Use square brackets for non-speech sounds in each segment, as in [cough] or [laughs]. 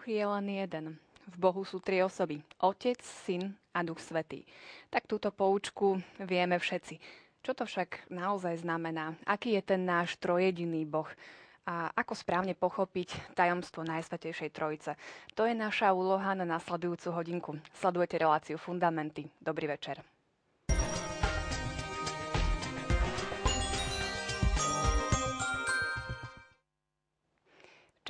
Boh je len jeden. V Bohu sú tri osoby. Otec, Syn a Duch Svetý. Tak túto poučku vieme všetci. Čo to však naozaj znamená? Aký je ten náš trojediný Boh? A ako správne pochopiť tajomstvo Najsvetejšej Trojice? To je naša úloha na nasledujúcu hodinku. Sledujete reláciu Fundamenty. Dobrý večer.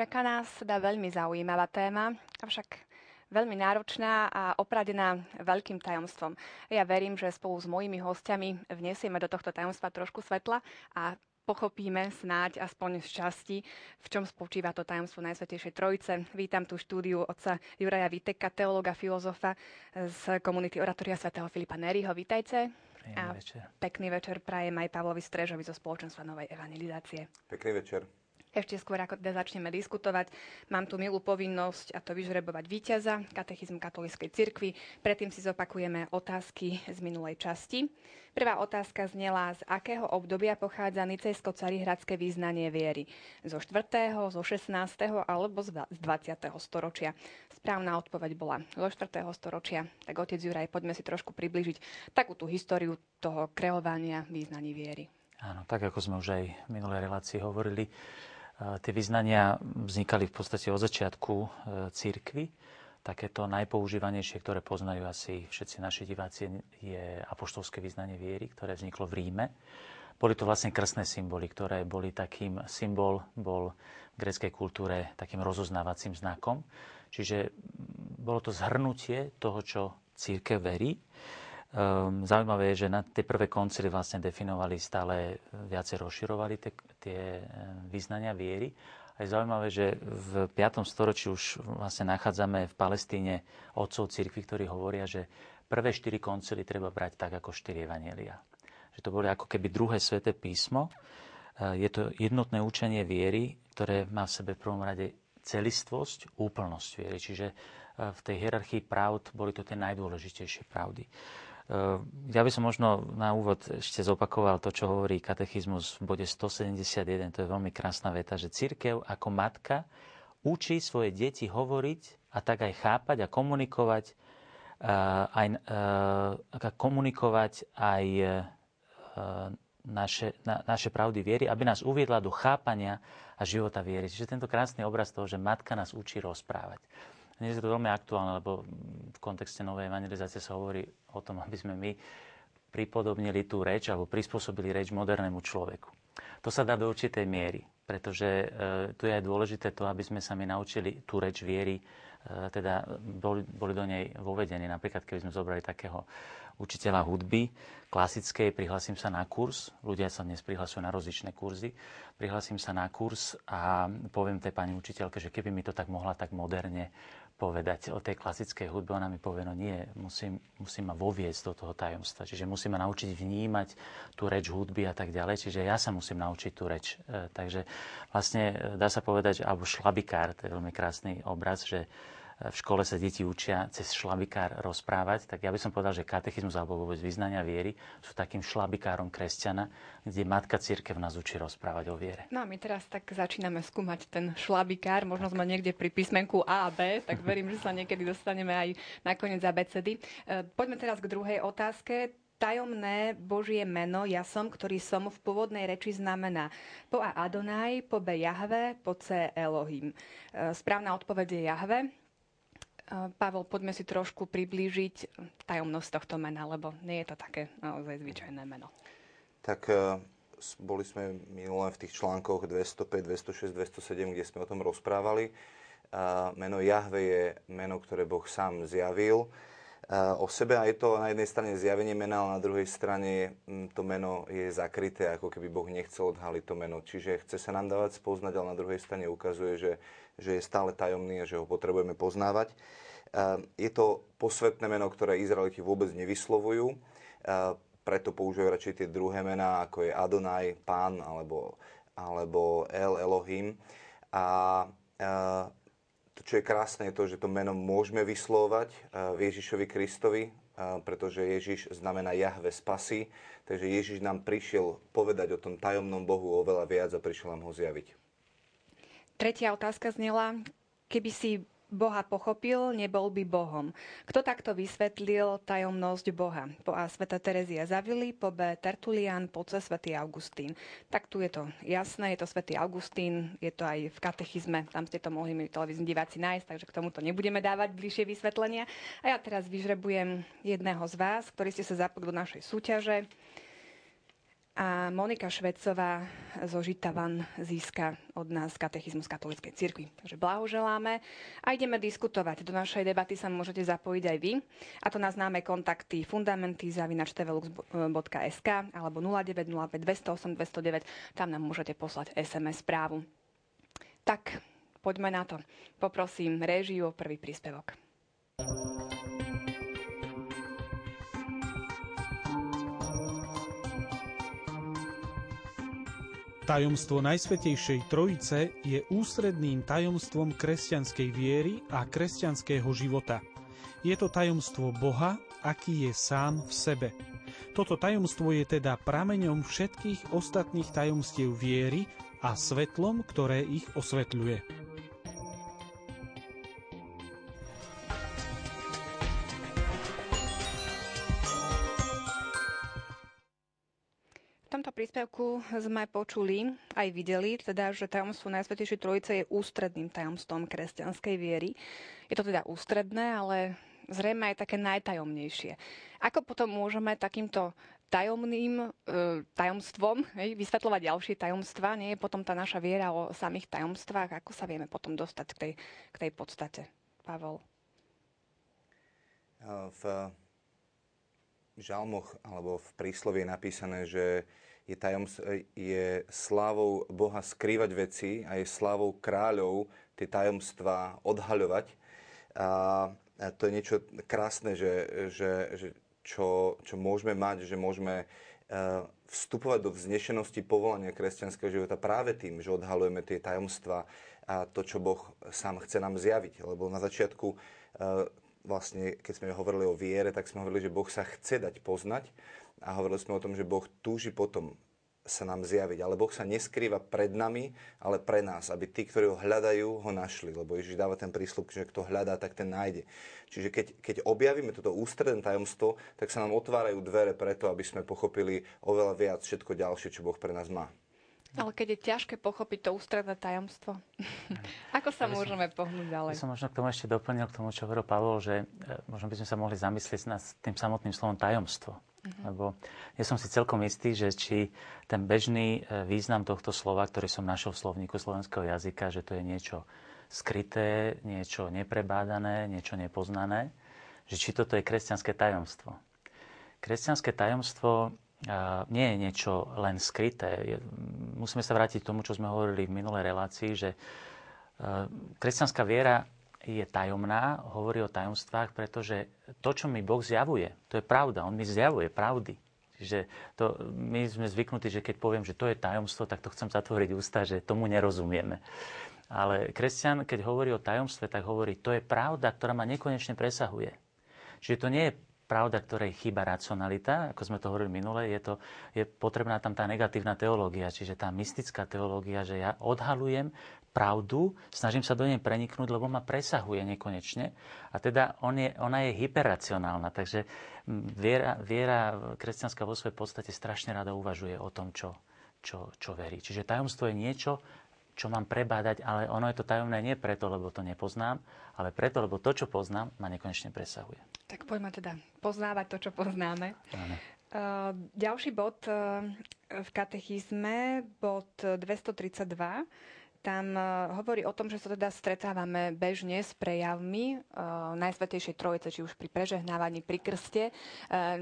Čaká nás teda veľmi zaujímavá téma, avšak veľmi náročná a opradená veľkým tajomstvom. Ja verím, že spolu s mojimi hostiami vniesieme do tohto tajomstva trošku svetla a pochopíme snáď aspoň z časti, v čom spočíva to tajomstvo Najsvetejšej Trojice. Vítam tu štúdiu otca Juraja Viteka, teológa, filozofa z komunity Oratoria svätého Filipa Neriho. Vítajte. a večer. Pekný večer prajem aj Pavlovi Strežovi zo spoločenstva Novej evangelizácie. Pekný večer. Ešte skôr, ako teda začneme diskutovať, mám tu milú povinnosť a to vyžrebovať víťaza, katechizm katolíckej cirkvi. Predtým si zopakujeme otázky z minulej časti. Prvá otázka znela, z akého obdobia pochádza nicejsko-carihradské význanie viery. Zo 4., zo 16. alebo z 20. storočia. Správna odpoveď bola zo 4. storočia. Tak otec Juraj, poďme si trošku približiť takú tú históriu toho kreovania význaní viery. Áno, tak ako sme už aj v minulej relácii hovorili, Tie vyznania vznikali v podstate od začiatku e, církvy. Takéto najpoužívanejšie, ktoré poznajú asi všetci naši diváci, je apoštolské vyznanie viery, ktoré vzniklo v Ríme. Boli to vlastne krstné symboly, ktoré boli takým, symbol bol v greckej kultúre takým rozoznávacím znakom. Čiže bolo to zhrnutie toho, čo církev verí. Um, zaujímavé je, že na tie prvé koncily vlastne definovali stále viacej rozširovali tie, tie e, význania viery. A je zaujímavé, že v 5. storočí už vlastne nachádzame v Palestíne otcov cirkvi, ktorí hovoria, že prvé štyri koncily treba brať tak ako štyri evanielia. Že to boli ako keby druhé sveté písmo. E, je to jednotné učenie viery, ktoré má v sebe v prvom rade celistvosť, úplnosť viery. Čiže v tej hierarchii pravd boli to tie najdôležitejšie pravdy. Eh, ja by som možno na úvod ešte zopakoval to, čo hovorí katechizmus v bode 171. To je veľmi krásna veta, že církev ako matka učí svoje deti hovoriť a tak aj chápať a komunikovať eh, aj, eh, komunikovať aj naše, na, naše pravdy viery, aby nás uviedla do chápania a života viery. Čiže tento krásny obraz toho, že matka nás učí rozprávať. Dnes je to veľmi aktuálne, lebo v kontexte novej evangelizácie sa hovorí o tom, aby sme my pripodobnili tú reč alebo prispôsobili reč modernému človeku. To sa dá do určitej miery, pretože e, tu je aj dôležité to, aby sme sa my naučili tú reč viery, e, teda boli, boli do nej vovedení. Napríklad, keby sme zobrali takého učiteľa hudby klasickej, prihlasím sa na kurz, ľudia sa dnes prihlasujú na rozličné kurzy, prihlasím sa na kurz a poviem tej pani učiteľke, že keby mi to tak mohla tak moderne povedať o tej klasickej hudbe, ona mi povie, no nie, musím, musím ma voviesť do toho tajomstva. Čiže musím ma naučiť vnímať tú reč hudby a tak ďalej. Čiže ja sa musím naučiť tú reč. E, takže vlastne e, dá sa povedať, alebo šlabikár, to je veľmi krásny obraz, že v škole sa deti učia cez šlabikár rozprávať, tak ja by som povedal, že katechizmus alebo vôbec vyznania viery sú takým šlabikárom kresťana, kde matka církev nás učí rozprávať o viere. No a my teraz tak začíname skúmať ten šlabikár, možno sme niekde pri písmenku A a B, tak verím, že sa niekedy dostaneme aj nakoniec abecedy. E, poďme teraz k druhej otázke tajomné Božie meno, ja som, ktorý som v pôvodnej reči znamená po A Adonaj, po B Jahve, po C Elohim. E, správna odpoveď je Jahve. Pavel, poďme si trošku priblížiť tajomnosť tohto mena, lebo nie je to také naozaj zvyčajné meno. Tak e, boli sme minulé v tých článkoch 205, 206, 207, kde sme o tom rozprávali. Meno Jahve je meno, ktoré Boh sám zjavil o sebe a je to na jednej strane zjavenie mena, ale na druhej strane to meno je zakryté, ako keby Boh nechcel odhaliť to meno. Čiže chce sa nám dávať spoznať, ale na druhej strane ukazuje, že, že je stále tajomný a že ho potrebujeme poznávať. Je to posvetné meno, ktoré Izraeliti vôbec nevyslovujú, preto používajú radšej tie druhé mená, ako je Adonai, Pán alebo, alebo El Elohim. A to, čo je krásne, je to, že to meno môžeme vyslovať v Ježišovi Kristovi, pretože Ježiš znamená Jahve spasy, takže Ježiš nám prišiel povedať o tom tajomnom Bohu oveľa viac a prišiel nám ho zjaviť. Tretia otázka znela, keby si Boha pochopil, nebol by Bohom. Kto takto vysvetlil tajomnosť Boha? Po A. Sveta Terezia Zavili, po B. Tertulian, po C. Svetý Augustín. Tak tu je to jasné, je to Svetý Augustín, je to aj v katechizme, tam ste to mohli mi televízni diváci nájsť, takže k tomuto nebudeme dávať bližšie vysvetlenia. A ja teraz vyžrebujem jedného z vás, ktorí ste sa zapojili do našej súťaže a Monika Švecová zo Žitavan získa od nás katechizmus katolíckej cirkvi. Takže blahoželáme a ideme diskutovať. Do našej debaty sa môžete zapojiť aj vy. A to na známe kontakty fundamenty.tvlux.sk alebo 0905 208 209. Tam nám môžete poslať SMS správu. Tak, poďme na to. Poprosím réžiu o prvý príspevok. Tajomstvo Najsvetejšej Trojice je ústredným tajomstvom kresťanskej viery a kresťanského života. Je to tajomstvo Boha, aký je sám v sebe. Toto tajomstvo je teda prameňom všetkých ostatných tajomstiev viery a svetlom, ktoré ich osvetľuje. Príspevku sme počuli aj videli, teda, že tajomstvo Najsvetejšej Trojice je ústredným tajomstvom kresťanskej viery. Je to teda ústredné, ale zrejme aj také najtajomnejšie. Ako potom môžeme takýmto tajomným e, tajomstvom hej, vysvetľovať ďalšie tajomstva? Nie je potom tá naša viera o samých tajomstvách? Ako sa vieme potom dostať k tej, k tej podstate? Pavel. V žalmoch alebo v príslovi je napísané, že je, tajoms, je slávou Boha skrývať veci a je slávou kráľov tie tajomstvá odhaľovať. A, to je niečo krásne, že, že, že čo, čo môžeme mať, že môžeme e, vstupovať do vznešenosti povolania kresťanského života práve tým, že odhalujeme tie tajomstvá a to, čo Boh sám chce nám zjaviť. Lebo na začiatku, e, vlastne, keď sme hovorili o viere, tak sme hovorili, že Boh sa chce dať poznať a hovorili sme o tom, že Boh túži potom sa nám zjaviť. Ale Boh sa neskrýva pred nami, ale pre nás, aby tí, ktorí ho hľadajú, ho našli. Lebo Ježiš dáva ten prísľub, že kto hľadá, tak ten nájde. Čiže keď, keď objavíme toto ústredné tajomstvo, tak sa nám otvárajú dvere preto, aby sme pochopili oveľa viac všetko ďalšie, čo Boh pre nás má. Ale keď je ťažké pochopiť to ústredné tajomstvo, [laughs] ako sa ja môžeme som, pohnúť ďalej? Ja som možno k tomu ešte doplnil, k tomu, čo hovoril Pavol, že e, možno by sme sa mohli zamyslieť nad tým samotným slovom tajomstvo. Uh-huh. Lebo ja som si celkom istý, že či ten bežný e, význam tohto slova, ktorý som našiel v slovníku slovenského jazyka, že to je niečo skryté, niečo neprebádané, niečo nepoznané, že či toto je kresťanské tajomstvo. Kresťanské tajomstvo nie je niečo len skryté. Musíme sa vrátiť k tomu, čo sme hovorili v minulej relácii, že e, kresťanská viera je tajomná, hovorí o tajomstvách, pretože to, čo mi Boh zjavuje, to je pravda. On mi zjavuje pravdy. Čiže to, my sme zvyknutí, že keď poviem, že to je tajomstvo, tak to chcem zatvoriť ústa, že tomu nerozumieme. Ale kresťan, keď hovorí o tajomstve, tak hovorí, to je pravda, ktorá ma nekonečne presahuje. Čiže to nie je pravda, ktorej chýba racionalita, ako sme to hovorili minule, je, to, je potrebná tam tá negatívna teológia, čiže tá mystická teológia, že ja odhalujem pravdu, snažím sa do nej preniknúť, lebo ma presahuje nekonečne. A teda on je, ona je hyperracionálna, takže viera, viera kresťanská vo svojej podstate strašne rada uvažuje o tom, čo, čo, čo verí. Čiže tajomstvo je niečo, čo mám prebádať, ale ono je to tajomné nie preto, lebo to nepoznám, ale preto, lebo to, čo poznám, ma nekonečne presahuje. Tak poďme teda poznávať to, čo poznáme. Áno. Uh, ďalší bod uh, v katechizme, bod 232, tam uh, hovorí o tom, že sa teda stretávame bežne s prejavmi uh, Najsvetejšej Trojice, či už pri prežehnávaní, pri krste. Uh,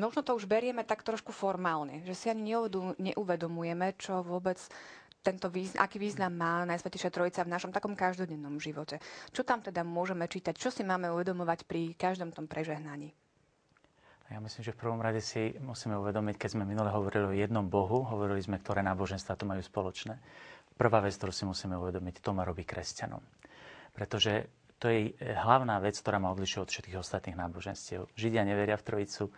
možno to už berieme tak trošku formálne, že si ani neuvedomujeme, čo vôbec tento význam, aký význam má Najsvetejšia Trojica v našom takom každodennom živote. Čo tam teda môžeme čítať? Čo si máme uvedomovať pri každom tom prežehnaní? Ja myslím, že v prvom rade si musíme uvedomiť, keď sme minule hovorili o jednom Bohu, hovorili sme, ktoré náboženstva to majú spoločné. Prvá vec, ktorú si musíme uvedomiť, to má robí kresťanom. Pretože to je hlavná vec, ktorá ma odlišuje od všetkých ostatných náboženstiev. Židia neveria v Trojicu,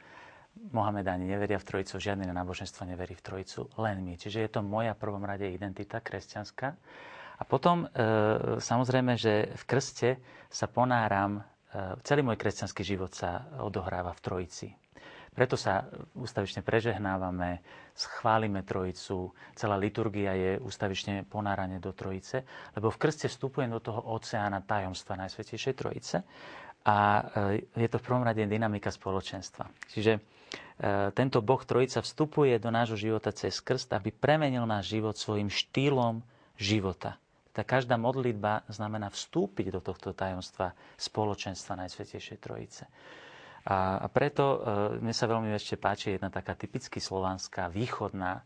Mohamedáni neveria v Trojicu, žiadne náboženstvo neverí v Trojicu, len my. Čiže je to moja prvom rade identita kresťanská. A potom e, samozrejme, že v krste sa ponáram, e, celý môj kresťanský život sa odohráva v Trojici. Preto sa ústavične prežehnávame, schválime Trojicu, celá liturgia je ústavične ponáranie do Trojice, lebo v krste vstupujem do toho oceána tajomstva Najsvetejšej Trojice a e, je to v prvom rade dynamika spoločenstva. Čiže tento Boh Trojica vstupuje do nášho života cez krst, aby premenil náš život svojim štýlom života tak každá modlitba znamená vstúpiť do tohto tajomstva spoločenstva Najsvetejšej Trojice. A, preto e, mne sa veľmi ešte páči jedna taká typicky slovanská, východná e,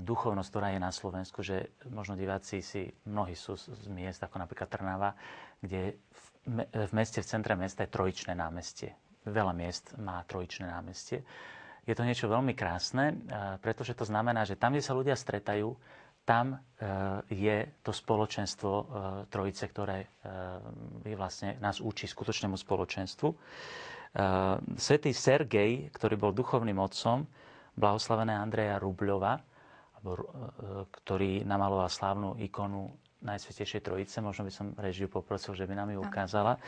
duchovnosť, ktorá je na Slovensku, že možno diváci si, mnohí sú z miest, ako napríklad Trnava, kde v, meste, v centre mesta je trojičné námestie. Veľa miest má trojičné námestie. Je to niečo veľmi krásne, e, pretože to znamená, že tam, kde sa ľudia stretajú, tam je to spoločenstvo trojice, ktoré je vlastne nás učí skutočnému spoločenstvu. Svetý Sergej, ktorý bol duchovným otcom, blahoslavené Andreja Rubľova, ktorý namaloval slávnu ikonu Najsvetejšej Trojice, možno by som režiu poprosil, že by nám ju ukázala.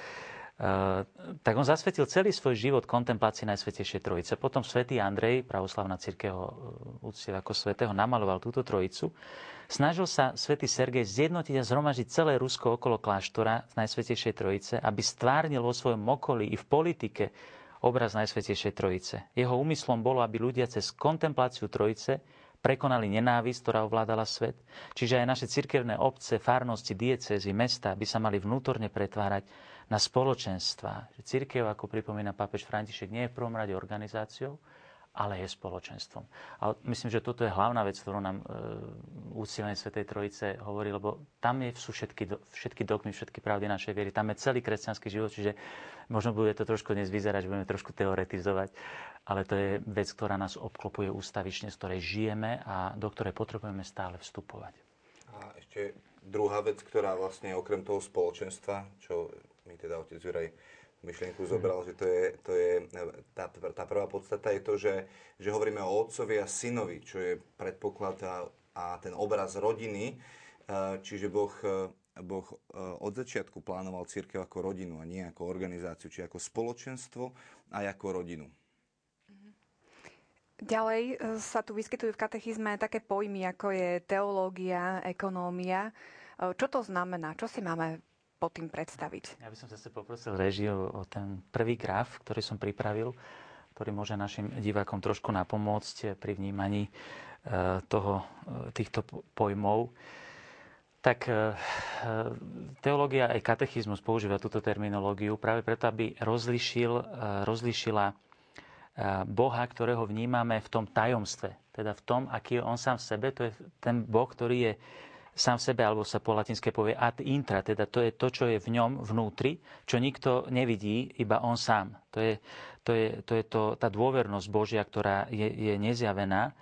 Uh, tak on zasvetil celý svoj život kontemplácii Najsvetejšej Trojice. Potom svätý Andrej, pravoslavná církev úctiev ako svetého, namaloval túto trojicu. Snažil sa svätý Sergej zjednotiť a zhromažiť celé Rusko okolo kláštora z Najsvetejšej Trojice, aby stvárnil vo svojom okolí i v politike obraz Najsvetejšej Trojice. Jeho úmyslom bolo, aby ľudia cez kontempláciu Trojice prekonali nenávisť, ktorá ovládala svet. Čiže aj naše cirkevné obce, farnosti, diecézy, mesta by sa mali vnútorne pretvárať na spoločenstva. Církev, ako pripomína pápež František, nie je v prvom rade organizáciou, ale je spoločenstvom. A myslím, že toto je hlavná vec, ktorú nám e, úsilenie Svetej Trojice hovorí, lebo tam je, sú všetky, všetky dogmy, všetky pravdy našej viery. Tam je celý kresťanský život, čiže možno bude to trošku dnes vyzerať, že budeme trošku teoretizovať, ale to je vec, ktorá nás obklopuje ústavične, z ktorej žijeme a do ktorej potrebujeme stále vstupovať. A ešte druhá vec, ktorá vlastne okrem toho spoločenstva, čo mi teda otec Juraj myšlienku zobral, že to je, to je tá, tá prvá podstata je to, že, že hovoríme o otcovi a synovi, čo je predpoklad a, a ten obraz rodiny, čiže Boh, boh od začiatku plánoval církev ako rodinu a nie ako organizáciu, či ako spoločenstvo a ako rodinu. Ďalej e, sa tu vyskytujú v katechizme také pojmy, ako je teológia, ekonómia. E, čo to znamená? Čo si máme pod tým predstaviť. Ja by som zase poprosil režiu o ten prvý graf, ktorý som pripravil, ktorý môže našim divákom trošku napomôcť pri vnímaní e, toho, e, týchto pojmov. Tak e, teológia aj katechizmus používa túto terminológiu práve preto, aby rozlišil, rozlišila Boha, ktorého vnímame v tom tajomstve, teda v tom, aký je on sám v sebe. To je ten Boh, ktorý je sám sebe, alebo sa po latinske povie ad intra, teda to je to, čo je v ňom vnútri, čo nikto nevidí, iba on sám. To je, to je, to je to, tá dôvernosť Božia, ktorá je, je nezjavená.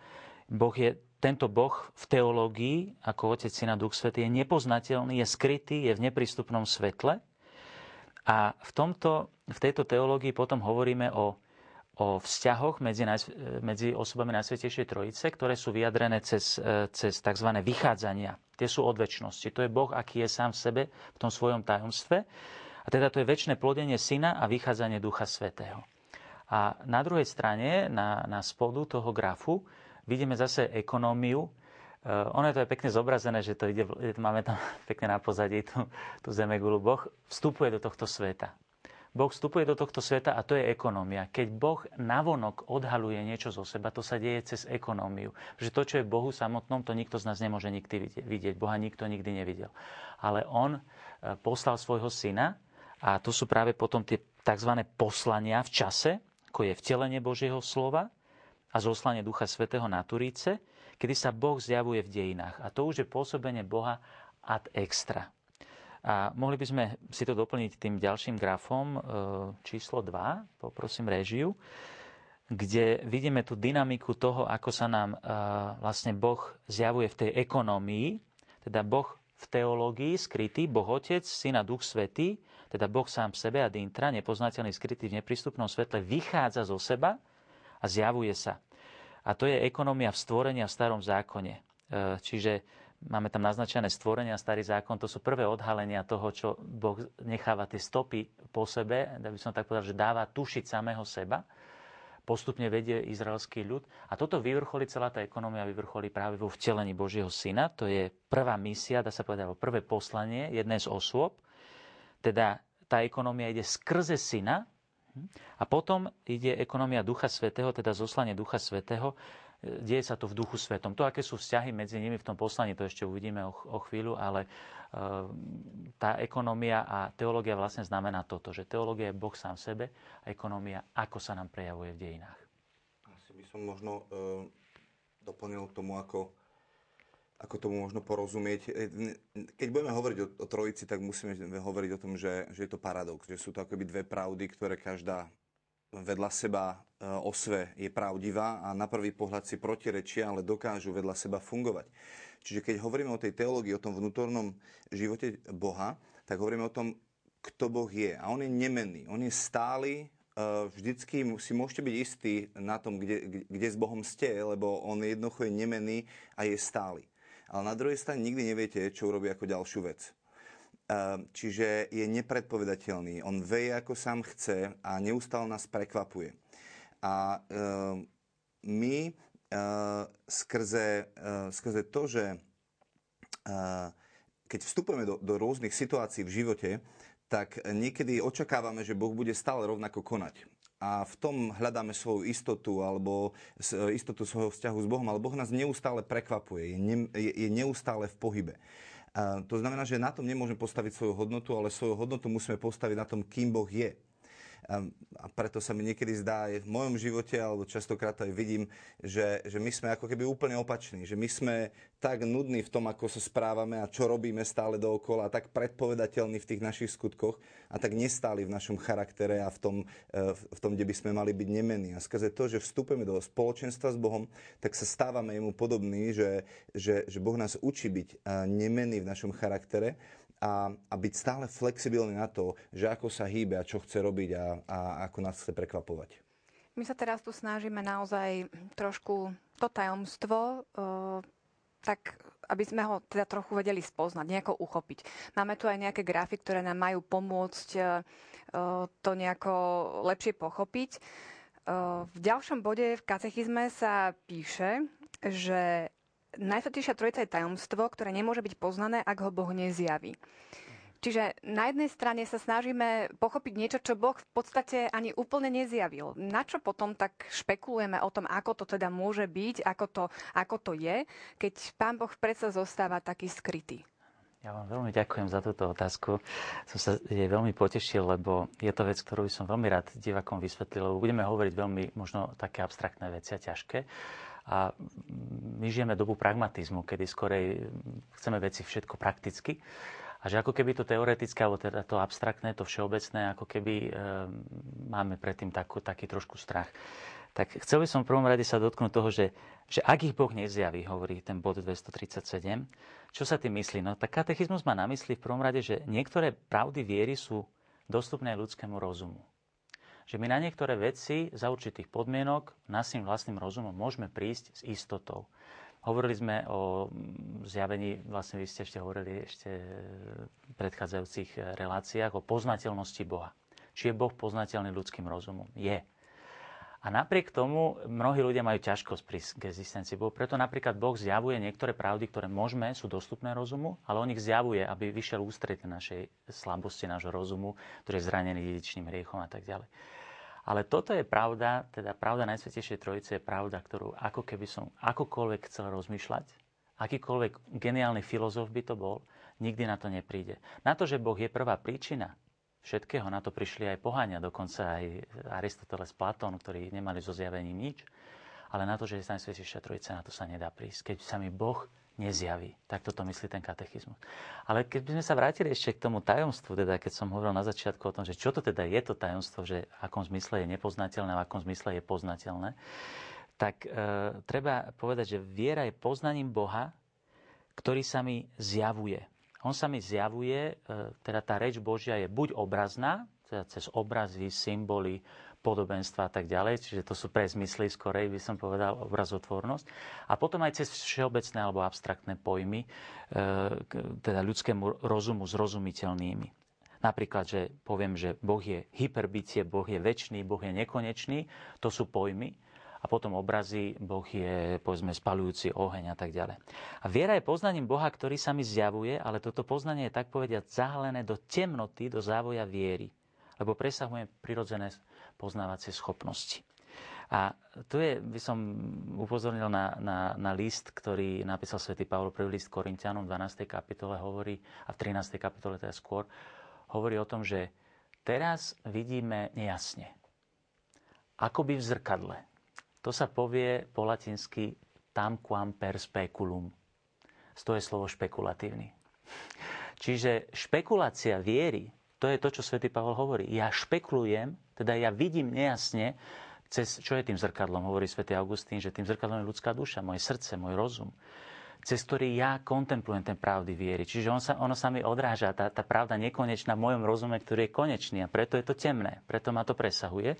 Boh je, tento Boh v teológii, ako Otec, Syna, Duch Svetý, je nepoznateľný, je skrytý, je v neprístupnom svetle. A v, tomto, v tejto teológii potom hovoríme o o vzťahoch medzi, medzi osobami Najsvetejšej Trojice, ktoré sú vyjadrené cez, cez tzv. vychádzania. Tie sú od väčšnosti. To je Boh, aký je sám v sebe v tom svojom tajomstve. A teda to je väčšie plodenie Syna a vychádzanie Ducha Svetého. A na druhej strane, na, na spodu toho grafu, vidíme zase ekonómiu. Uh, ono je to aj pekne zobrazené, že to ide, máme tam [laughs] pekne na pozadí tú, tú zemegulu. Boh vstupuje do tohto sveta. Boh vstupuje do tohto sveta a to je ekonómia. Keď Boh navonok odhaluje niečo zo seba, to sa deje cez ekonómiu. Že to, čo je Bohu samotnom, to nikto z nás nemôže nikdy vidieť. Boha nikto nikdy nevidel. Ale On e, poslal svojho syna a to sú práve potom tie tzv. poslania v čase, ako je vtelenie Božieho slova a zoslanie Ducha Svetého na Turíce, kedy sa Boh zjavuje v dejinách. A to už je pôsobenie Boha ad extra. A mohli by sme si to doplniť tým ďalším grafom e, číslo 2, poprosím režiu, kde vidíme tú dynamiku toho, ako sa nám e, vlastne Boh zjavuje v tej ekonomii, teda Boh v teológii skrytý, Boh Otec, Syna Duch Svetý, teda Boh sám v sebe a dintra, nepoznateľný skrytý v neprístupnom svetle, vychádza zo seba a zjavuje sa. A to je ekonomia v stvorení a v starom zákone. E, čiže máme tam naznačené stvorenia, starý zákon, to sú prvé odhalenia toho, čo Boh necháva tie stopy po sebe, by som tak povedal, že dáva tušiť samého seba, postupne vedie izraelský ľud. A toto vyvrcholí, celá tá ekonomia vyvrcholí práve vo vtelení Božieho syna. To je prvá misia, dá sa povedať, prvé poslanie jednej z osôb. Teda tá ekonomia ide skrze syna, a potom ide ekonomia Ducha Svetého, teda zoslanie Ducha Svetého, deje sa to v duchu svetom. To, aké sú vzťahy medzi nimi v tom poslaní, to ešte uvidíme o, chvíľu, ale uh, tá ekonomia a teológia vlastne znamená toto, že teológia je Boh sám sebe a ekonomia, ako sa nám prejavuje v dejinách. Asi by som možno uh, doplnil tomu, ako, ako tomu možno porozumieť. E, keď budeme hovoriť o, o trojici, tak musíme hovoriť o tom, že, že je to paradox, že sú to akoby dve pravdy, ktoré každá vedľa seba e, osve je pravdivá a na prvý pohľad si protirečia, ale dokážu vedľa seba fungovať. Čiže keď hovoríme o tej teológii, o tom vnútornom živote Boha, tak hovoríme o tom, kto Boh je. A on je nemenný, on je stály, e, vždycky si môžete byť istí na tom, kde, kde s Bohom ste, lebo on jednoducho je nemenný a je stály. Ale na druhej strane nikdy neviete, čo urobí ako ďalšiu vec. Ehm, čiže je nepredpovedateľný. On veje, ako sám chce a neustále nás prekvapuje. A ehm, my ehm, skrze, skrze to, že keď vstupujeme do, do rôznych situácií v živote, tak niekedy očakávame, že Boh bude stále rovnako konať. A v tom hľadáme svoju istotu alebo istotu svojho vzťahu s Bohom, ale Boh nás neustále prekvapuje, je, ne, je, je neustále v pohybe. To znamená, že na tom nemôžeme postaviť svoju hodnotu, ale svoju hodnotu musíme postaviť na tom, kým Boh je. A preto sa mi niekedy zdá aj v mojom živote, alebo častokrát aj vidím, že, že my sme ako keby úplne opační. Že my sme tak nudní v tom, ako sa správame a čo robíme stále dookola, a tak predpovedateľní v tých našich skutkoch a tak nestáli v našom charaktere a v tom, e, v tom kde by sme mali byť nemení. A skrze to, že vstupujeme do spoločenstva s Bohom, tak sa stávame jemu podobní, že, že, že Boh nás učí byť e, nemenný v našom charaktere a, a byť stále flexibilný na to, že ako sa hýbe a čo chce robiť a, a ako nás chce prekvapovať. My sa teraz tu snažíme naozaj trošku to tajomstvo, uh, tak aby sme ho teda trochu vedeli spoznať, nejako uchopiť. Máme tu aj nejaké grafy, ktoré nám majú pomôcť uh, to nejako lepšie pochopiť. Uh, v ďalšom bode v katechizme sa píše, že Najsvetejšia trojica je tajomstvo, ktoré nemôže byť poznané, ak ho Boh nezjaví. Čiže na jednej strane sa snažíme pochopiť niečo, čo Boh v podstate ani úplne nezjavil. Na čo potom tak špekulujeme o tom, ako to teda môže byť, ako to, ako to je, keď Pán Boh predsa zostáva taký skrytý? Ja vám veľmi ďakujem za túto otázku. Som sa jej veľmi potešil, lebo je to vec, ktorú by som veľmi rád divakom vysvetlil, lebo budeme hovoriť veľmi možno také abstraktné veci a ťažké. A my žijeme dobu pragmatizmu, kedy skorej chceme veci všetko prakticky. A že ako keby to teoretické, alebo teda to abstraktné, to všeobecné, ako keby e, máme predtým takú, taký trošku strach. Tak chcel by som v prvom rade sa dotknúť toho, že, že ak ich Boh nezjaví, hovorí ten bod 237, čo sa tým myslí? No tak katechizmus má na mysli v prvom rade, že niektoré pravdy viery sú dostupné ľudskému rozumu že my na niektoré veci za určitých podmienok našim vlastným rozumom môžeme prísť s istotou. Hovorili sme o mm, zjavení, vlastne vy ste ešte hovorili ešte v predchádzajúcich reláciách o poznateľnosti Boha. Či je Boh poznateľný ľudským rozumom? Je. A napriek tomu mnohí ľudia majú ťažkosť pri k existencii Bohu. Preto napríklad Boh zjavuje niektoré pravdy, ktoré môžeme, sú dostupné rozumu, ale on ich zjavuje, aby vyšiel ústreť našej slabosti nášho rozumu, ktorý je zranený dedičným hriechom a tak ďalej. Ale toto je pravda, teda pravda Najsvetejšej Trojice je pravda, ktorú ako keby som akokoľvek chcel rozmýšľať, akýkoľvek geniálny filozof by to bol, nikdy na to nepríde. Na to, že Boh je prvá príčina všetkého, na to prišli aj pohania, dokonca aj Aristoteles, Platón, ktorí nemali zo zjavením nič, ale na to, že je Najsvetejšia Trojica, na to sa nedá prísť. Keď sa mi Boh nezjaví. Tak toto myslí ten katechizmus. Ale keď by sme sa vrátili ešte k tomu tajomstvu, teda keď som hovoril na začiatku o tom, že čo to teda je to tajomstvo, že v akom zmysle je nepoznateľné a v akom zmysle je poznateľné, tak e, treba povedať, že viera je poznaním Boha, ktorý sa mi zjavuje. On sa mi zjavuje, e, teda tá reč Božia je buď obrazná, teda cez obrazy, symboly, podobenstva a tak ďalej, čiže to sú prezmysly skorej, by som povedal, obrazotvornosť. A potom aj cez všeobecné alebo abstraktné pojmy, e, teda ľudskému rozumu zrozumiteľnými. Napríklad, že poviem, že Boh je hyperbytie, Boh je väčší, Boh je nekonečný, to sú pojmy. A potom obrazy, Boh je, povedzme, spalujúci oheň a tak ďalej. A viera je poznaním Boha, ktorý sa mi zjavuje, ale toto poznanie je tak povediať zahalené do temnoty, do závoja viery. Lebo presahuje prirodzené poznávacie schopnosti. A tu je, by som upozornil na, na, na list, ktorý napísal svätý Pavol, prvý list Korintianom v 12. kapitole hovorí, a v 13. kapitole teda skôr, hovorí o tom, že teraz vidíme nejasne. Akoby v zrkadle. To sa povie po latinsky tam quam per speculum. To je slovo špekulatívny. Čiže špekulácia viery, to je to, čo svätý Pavol hovorí. Ja špekulujem teda ja vidím nejasne, cez, čo je tým zrkadlom, hovorí svätý Augustín, že tým zrkadlom je ľudská duša, moje srdce, môj rozum cez ktorý ja kontemplujem ten pravdy viery. Čiže on sa, ono sa mi odráža, tá, tá pravda nekonečná v mojom rozume, ktorý je konečný a preto je to temné, preto ma to presahuje.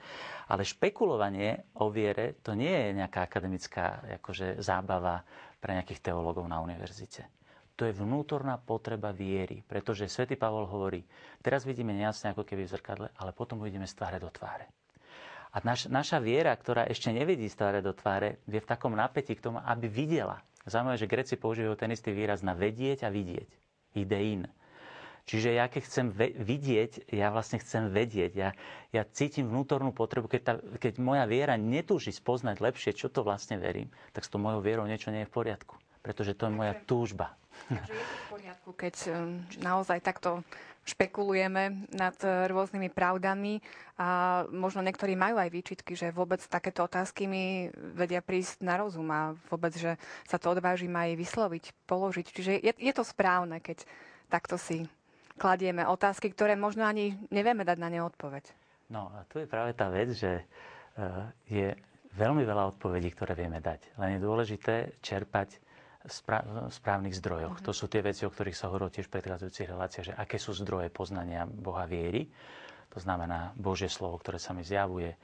Ale špekulovanie o viere to nie je nejaká akademická akože, zábava pre nejakých teológov na univerzite. To je vnútorná potreba viery, pretože svätý Pavol hovorí, teraz vidíme nejasne ako keby v zrkadle, ale potom uvidíme z tváre do tváre. A naš, naša viera, ktorá ešte nevidí z tváre do tváre, je v takom napätí k tomu, aby videla. Zaujímavé, že Greci používajú ten istý výraz na vedieť a vidieť. Ideín. Čiže ja keď chcem vidieť, ja vlastne chcem vedieť. Ja, ja cítim vnútornú potrebu, keď, tá, keď moja viera netúži spoznať lepšie, čo to vlastne verím, tak s tou mojou vierou niečo nie je v poriadku. Pretože to je moja túžba. Je to poriadku, keď um, naozaj takto špekulujeme nad uh, rôznymi pravdami a možno niektorí majú aj výčitky, že vôbec takéto otázky mi vedia prísť na rozum a vôbec, že sa to odvážim aj vysloviť, položiť. Čiže je, je to správne, keď takto si kladieme otázky, ktoré možno ani nevieme dať na ne odpoveď. No a tu je práve tá vec, že uh, je veľmi veľa odpovedí, ktoré vieme dať. Len je dôležité čerpať správnych zdrojoch. Uh-huh. To sú tie veci, o ktorých sa hovorilo tiež v predchádzajúcich reláciách, že aké sú zdroje poznania Boha viery. To znamená Božie slovo, ktoré sa mi zjavuje,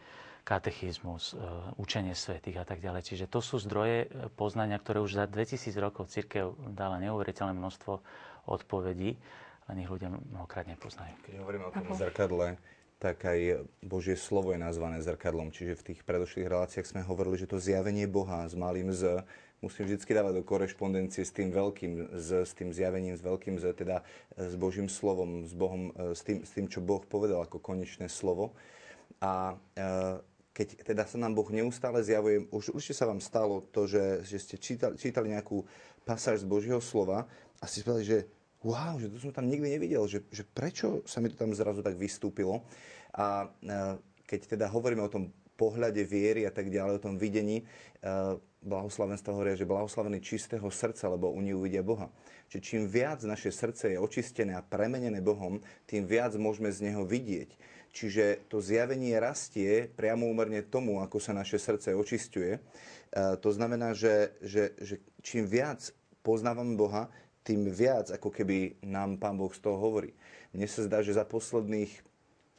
katechizmus, e, učenie svetých a tak ďalej. Čiže to sú zdroje e, poznania, ktoré už za 2000 rokov církev dala neuveriteľné množstvo odpovedí, len ich ľudia mnohokrát nepoznajú. Keď hovoríme o tom zrkadle, tak aj Božie slovo je nazvané zrkadlom. Čiže v tých predošlých reláciách sme hovorili, že to zjavenie Boha s malým z musím vždy dávať do korešpondencie s tým veľkým, s, s tým zjavením, s veľkým, z, teda s Božím slovom, s, Bohom, e, s, tým, s tým, čo Boh povedal ako konečné slovo. A e, keď teda sa nám Boh neustále zjavuje, už určite sa vám stalo to, že, že ste čítali, čítali nejakú pasáž z Božieho slova a ste povedali, že wow, že to som tam nikdy nevidel, že, že prečo sa mi to tam zrazu tak vystúpilo. A e, keď teda hovoríme o tom pohľade viery a tak ďalej, o tom videní, blahoslavenstva hovoria, že blahoslavený čistého srdca, lebo u nich uvidia Boha. Čiže čím viac naše srdce je očistené a premenené Bohom, tým viac môžeme z Neho vidieť. Čiže to zjavenie rastie priamo úmerne tomu, ako sa naše srdce očistuje. E, to znamená, že, že, že čím viac poznávame Boha, tým viac ako keby nám Pán Boh z toho hovorí. Mne sa zdá, že za posledných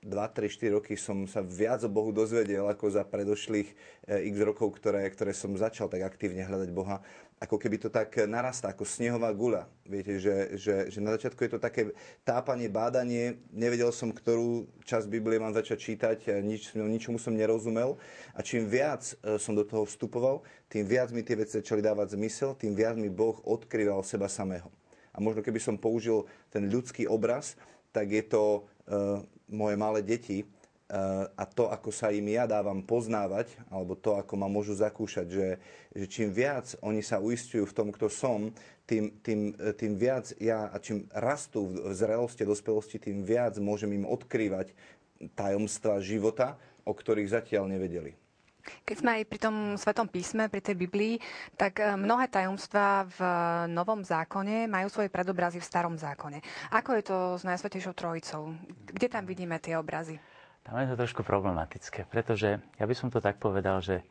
2, 3, 4 roky som sa viac o Bohu dozvedel ako za predošlých eh, x rokov, ktoré, ktoré som začal tak aktívne hľadať Boha. Ako keby to tak narastá, ako snehová gula. Viete, že, že, že na začiatku je to také tápanie, bádanie. Nevedel som, ktorú časť Biblie mám začať čítať, nič, ničomu som nerozumel. A čím viac eh, som do toho vstupoval, tým viac mi tie veci začali dávať zmysel, tým viac mi Boh odkryval seba samého. A možno keby som použil ten ľudský obraz, tak je to uh, moje malé deti uh, a to, ako sa im ja dávam poznávať, alebo to, ako ma môžu zakúšať, že, že čím viac oni sa uistujú v tom, kto som, tým, tým, tým viac ja, a čím rastú v zrelosti dospelosti, tým viac môžem im odkrývať tajomstva života, o ktorých zatiaľ nevedeli. Keď sme aj pri tom Svetom písme, pri tej Biblii, tak e, mnohé tajomstvá v Novom zákone majú svoje predobrazy v Starom zákone. Ako je to s Najsvetejšou Trojicou? Kde tam vidíme tie obrazy? Tam je to trošku problematické, pretože ja by som to tak povedal, že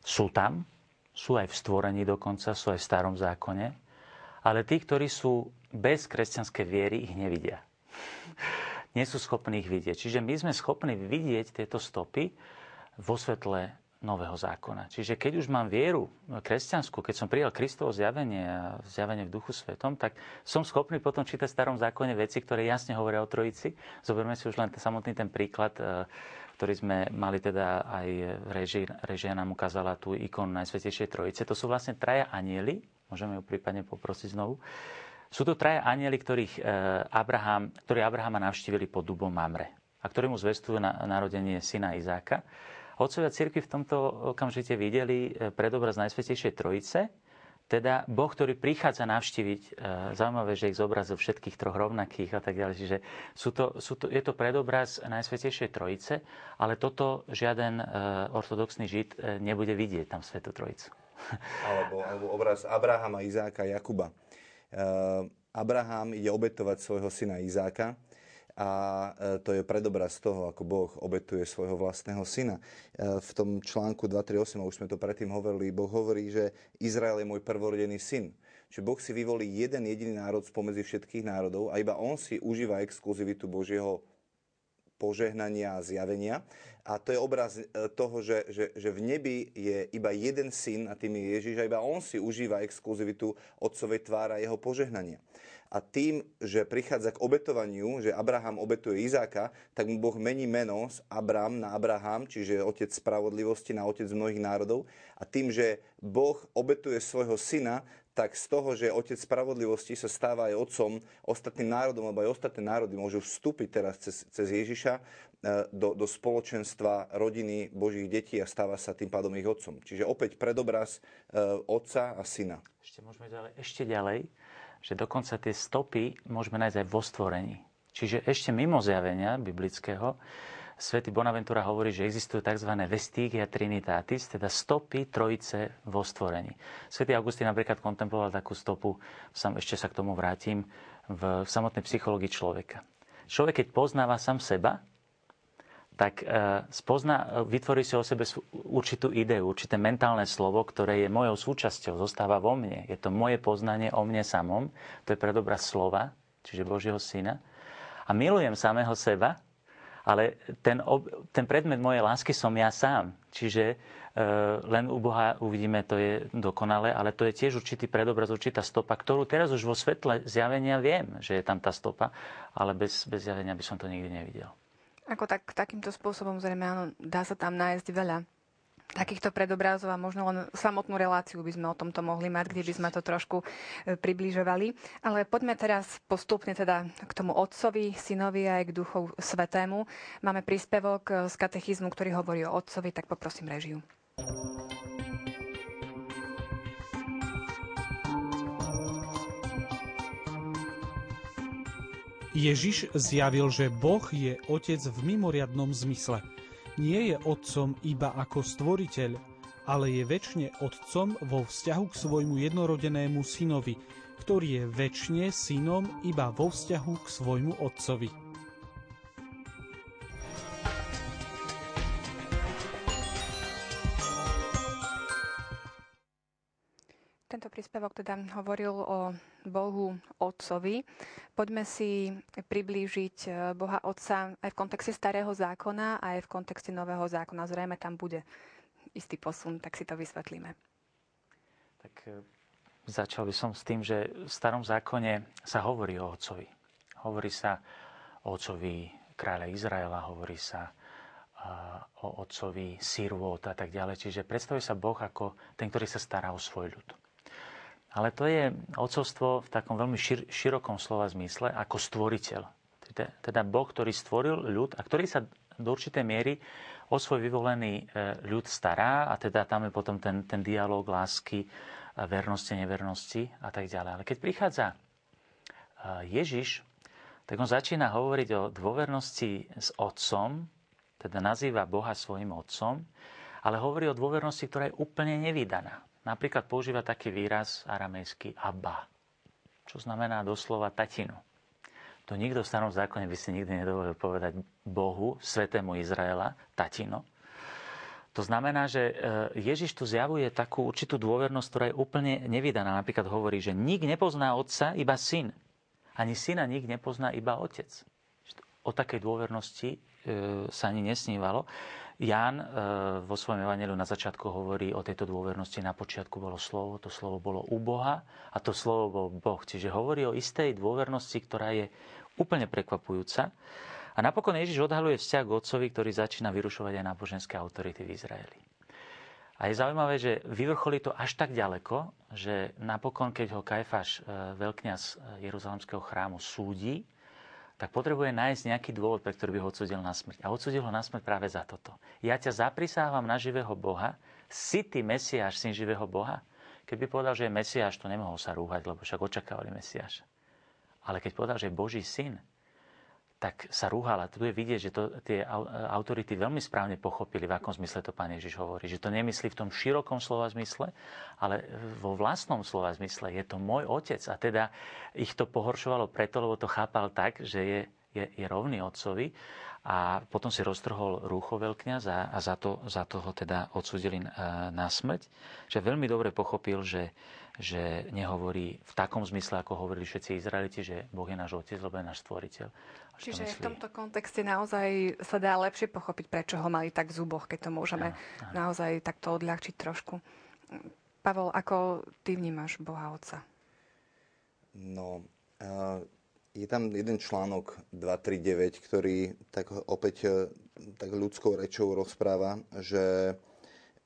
sú tam, sú aj v stvorení dokonca, sú aj v Starom zákone, ale tí, ktorí sú bez kresťanskej viery, ich nevidia. [laughs] Nie sú schopní ich vidieť. Čiže my sme schopní vidieť tieto stopy, vo svetle nového zákona. Čiže keď už mám vieru kresťanskú, keď som prijal Kristovo zjavenie a zjavenie v duchu svetom, tak som schopný potom čítať v starom zákone veci, ktoré jasne hovoria o Trojici. Zoberme si už len samotný ten príklad, e, ktorý sme mali teda aj v režii. Režia nám ukázala tú ikonu Najsvetejšej Trojice. To sú vlastne traja anieli, môžeme ju prípadne poprosiť znovu. Sú to traja anieli, ktorých e, Abraham, ktorí Abrahama navštívili pod dubom Mamre a ktorí mu zvestujú na narodenie syna Izáka. Otcovia cirkvi v tomto okamžite videli e, predobraz Najsvetejšej Trojice, teda Boh, ktorý prichádza navštíviť, e, zaujímavé, že ich zobrazil všetkých troch rovnakých a tak ďalej, čiže sú to, sú to, je to predobraz Najsvetejšej Trojice, ale toto žiaden e, ortodoxný žid nebude vidieť tam Svetu Trojicu. [laughs] Alebo, alebo obraz Abrahama, Izáka, Jakuba. Abraham ide obetovať svojho syna Izáka, a e, to je predobraz toho, ako Boh obetuje svojho vlastného syna. E, v tom článku 238, už sme to predtým hovorili, Boh hovorí, že Izrael je môj prvorodený syn. Čiže Boh si vyvolí jeden jediný národ spomedzi všetkých národov a iba on si užíva exkluzivitu Božieho požehnania a zjavenia. A to je obraz e, toho, že, že, že v nebi je iba jeden syn a tým je Ježiš a iba on si užíva exkluzivitu otcovej tvára a jeho požehnania a tým, že prichádza k obetovaniu, že Abraham obetuje Izáka, tak mu Boh mení meno z Abram na Abraham, čiže otec spravodlivosti na otec mnohých národov. A tým, že Boh obetuje svojho syna, tak z toho, že otec spravodlivosti sa stáva aj otcom ostatným národom, lebo aj ostatné národy môžu vstúpiť teraz cez, cez Ježiša e, do, do spoločenstva rodiny Božích detí a stáva sa tým pádom ich otcom. Čiže opäť predobraz e, otca a syna. Ešte môžeme ďalej. Ešte ďalej že dokonca tie stopy môžeme nájsť aj vo stvorení. Čiže ešte mimo zjavenia biblického, Svetý Bonaventura hovorí, že existujú tzv. vestígia trinitatis, teda stopy trojice vo stvorení. Svetý Augustín napríklad kontemploval takú stopu, sam, ešte sa k tomu vrátim, v, v samotnej psychológii človeka. Človek, keď poznáva sám seba, tak e, spozna, vytvorí si o sebe určitú ideu, určité mentálne slovo, ktoré je mojou súčasťou, zostáva vo mne. Je to moje poznanie o mne samom, to je predobraz slova, čiže Božieho syna. A milujem samého seba, ale ten, ten predmet mojej lásky som ja sám. Čiže e, len u Boha uvidíme, to je dokonale, ale to je tiež určitý predobraz, určitá stopa, ktorú teraz už vo svetle zjavenia viem, že je tam tá stopa, ale bez, bez zjavenia by som to nikdy nevidel. Ako tak, takýmto spôsobom zrejme áno, dá sa tam nájsť veľa takýchto predobrazov a možno len samotnú reláciu by sme o tomto mohli mať, kde by sme to trošku e, približovali. Ale poďme teraz postupne teda k tomu Otcovi, Synovi aj k Duchu Svetému. Máme príspevok e, z katechizmu, ktorý hovorí o Otcovi, tak poprosím režiu. Ježiš zjavil, že Boh je otec v mimoriadnom zmysle. Nie je otcom iba ako stvoriteľ, ale je väčšine otcom vo vzťahu k svojmu jednorodenému synovi, ktorý je väčšine synom iba vo vzťahu k svojmu otcovi. Tento príspevok teda hovoril o Bohu Otcovi. Poďme si priblížiť e, Boha Otca aj v kontexte Starého zákona, aj v kontexte Nového zákona. Zrejme tam bude istý posun, tak si to vysvetlíme. Tak e, začal by som s tým, že v Starom zákone sa hovorí o Otcovi. Hovorí sa o Otcovi kráľa Izraela, hovorí sa o Otcovi Sirvot a tak ďalej. Čiže predstavuje sa Boh ako ten, ktorý sa stará o svoj ľud. Ale to je ocovstvo v takom veľmi šir, širokom slova zmysle ako stvoriteľ. Teda, teda Boh, ktorý stvoril ľud a ktorý sa do určitej miery o svoj vyvolený e, ľud stará a teda tam je potom ten, ten dialog lásky, vernosti, nevernosti a tak ďalej. Ale keď prichádza e, Ježiš, tak on začína hovoriť o dôvernosti s Otcom, teda nazýva Boha svojim Otcom, ale hovorí o dôvernosti, ktorá je úplne nevydaná. Napríklad používa taký výraz aramejský Abba, čo znamená doslova tatinu. To nikto v starom zákone by si nikdy nedovolil povedať Bohu, svetému Izraela, tatino. To znamená, že e, Ježiš tu zjavuje takú určitú dôvernosť, ktorá je úplne nevydaná. Napríklad hovorí, že nik nepozná otca, iba syn. Ani syna nik nepozná, iba otec. O takej dôvernosti e, sa ani nesnívalo. Ján e, vo svojom evaneliu na začiatku hovorí o tejto dôvernosti. Na počiatku bolo slovo, to slovo bolo u Boha a to slovo bol Boh. Čiže hovorí o istej dôvernosti, ktorá je úplne prekvapujúca. A napokon Ježiš odhaluje vzťah k otcovi, ktorý začína vyrušovať aj náboženské autority v Izraeli. A je zaujímavé, že vyvrcholí to až tak ďaleko, že napokon, keď ho Kajfáš, e, veľkňaz Jeruzalemského chrámu, súdi, tak potrebuje nájsť nejaký dôvod, pre ktorý by ho odsudil na smrť. A odsudil ho na smrť práve za toto. Ja ťa zaprisávam na živého Boha, si ty Mesiáš, syn živého Boha. Keby povedal, že je Mesiáš, to nemohol sa rúhať, lebo však očakávali Mesiáša. Ale keď povedal, že je Boží syn, tak sa rúhala. Tu je vidieť, že to tie autority veľmi správne pochopili, v akom zmysle to pán Ježiš hovorí. Že to nemyslí v tom širokom slova zmysle, ale vo vlastnom slova zmysle. Je to môj otec. A teda ich to pohoršovalo preto, lebo to chápal tak, že je, je, je rovný otcovi. A potom si roztrhol rúcho veľkňaz a, a za, to, za to ho teda odsudili na smrť. Že veľmi dobre pochopil, že že nehovorí v takom zmysle, ako hovorili všetci Izraeliti, že Boh je náš otec, lebo je náš stvoriteľ. Čiže myslí... v tomto kontexte naozaj sa dá lepšie pochopiť, prečo ho mali tak v zuboch, keď to môžeme ja. naozaj takto odľahčiť trošku. Pavol, ako ty vnímaš Boha Otca? No, uh, je tam jeden článok 239, ktorý tak opäť uh, tak ľudskou rečou rozpráva, že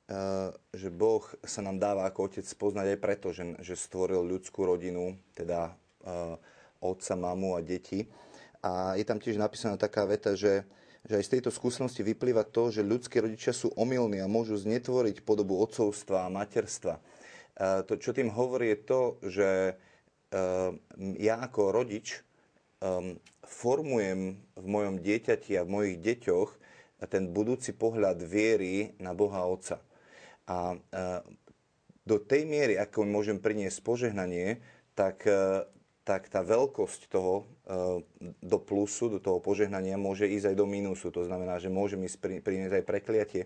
Eh, že Boh sa nám dáva ako otec poznať aj preto, že, že stvoril ľudskú rodinu, teda uh, otca, mamu a deti. A je tam tiež napísaná taká veta, že, že aj z tejto skúsenosti vyplýva to, že ľudské rodičia sú omylní a môžu znetvoriť podobu otcovstva a materstva. To, čo tým hovorí, je to, že ja ako rodič um, formujem v mojom dieťati a v mojich deťoch ten budúci pohľad viery na Boha Otca. A do tej miery, ako môžem priniesť požehnanie, tak, e, tak tá veľkosť toho e, do plusu, do toho požehnania môže ísť aj do mínusu. To znamená, že môžem ísť priniesť aj prekliatie.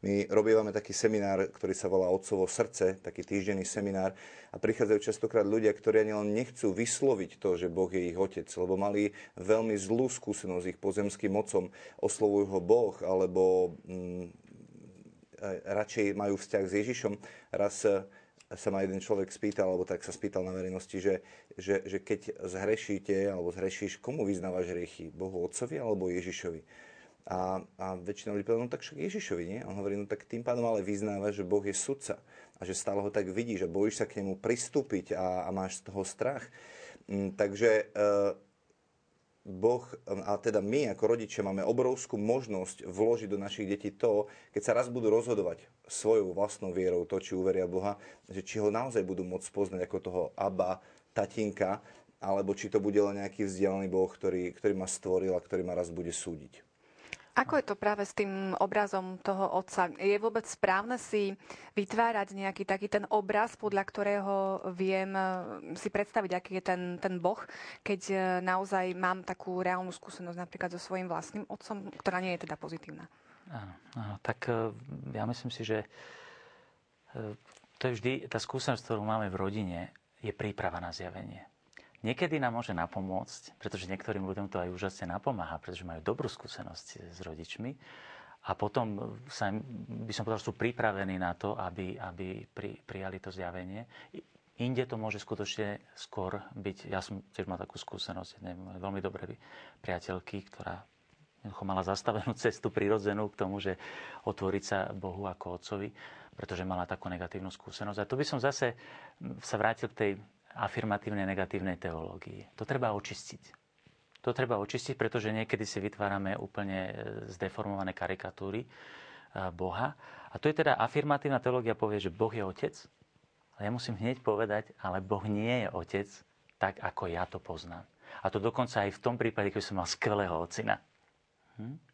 My robívame taký seminár, ktorý sa volá Otcovo srdce, taký týždenný seminár a prichádzajú častokrát ľudia, ktorí ani len nechcú vysloviť to, že Boh je ich otec, lebo mali veľmi zlú skúsenosť ich pozemským mocom, oslovujú ho Boh, alebo mm, radšej majú vzťah s Ježišom. Raz sa ma jeden človek spýtal, alebo tak sa spýtal na verejnosti, že, že, že keď zhrešíte alebo zhrešíš, komu vyznávaš hriechy? Bohu Otcovi alebo Ježišovi? A, a väčšina ľudí povedala, no tak však Ježišovi, nie? On hovorí, no tak tým pádom ale vyznáva, že Boh je sudca a že stále ho tak vidíš a bojíš sa k nemu pristúpiť a, a máš z toho strach. Mm, takže e, Boh, a teda my ako rodičia máme obrovskú možnosť vložiť do našich detí to, keď sa raz budú rozhodovať svojou vlastnou vierou, to, či uveria Boha, že či ho naozaj budú môcť poznať ako toho Abba, tatinka, alebo či to bude len nejaký vzdialený Boh, ktorý, ktorý ma stvoril a ktorý ma raz bude súdiť. Ako je to práve s tým obrazom toho otca? Je vôbec správne si vytvárať nejaký taký ten obraz, podľa ktorého viem eh, si predstaviť, aký je ten, ten boh, keď eh, naozaj mám takú reálnu skúsenosť napríklad so svojím vlastným otcom, ktorá nie je teda pozitívna? Áno, áno, tak eh, ja myslím si, že to je vždy, tá skúsenosť, ktorú máme v rodine, je príprava na zjavenie. Niekedy nám môže napomôcť, pretože niektorým ľuďom to aj úžasne napomáha, pretože majú dobrú skúsenosť s rodičmi a potom sa, by som povedal, sú pripravení na to, aby, aby pri, prijali to zjavenie. Inde to môže skutočne skôr byť, ja som tiež mal takú skúsenosť, neviem, veľmi dobré priateľky, ktorá mala zastavenú [laughs] cestu prirodzenú k tomu, že otvoriť sa Bohu ako Otcovi, pretože mala takú negatívnu skúsenosť. A tu by som zase sa vrátil k tej afirmatívnej negatívnej teológii. To treba očistiť. To treba očistiť, pretože niekedy si vytvárame úplne e, zdeformované karikatúry e, Boha. A to je teda afirmatívna teológia povie, že Boh je otec. Ale ja musím hneď povedať, ale Boh nie je otec tak, ako ja to poznám. A to dokonca aj v tom prípade, keď som mal skvelého ocina. Hm?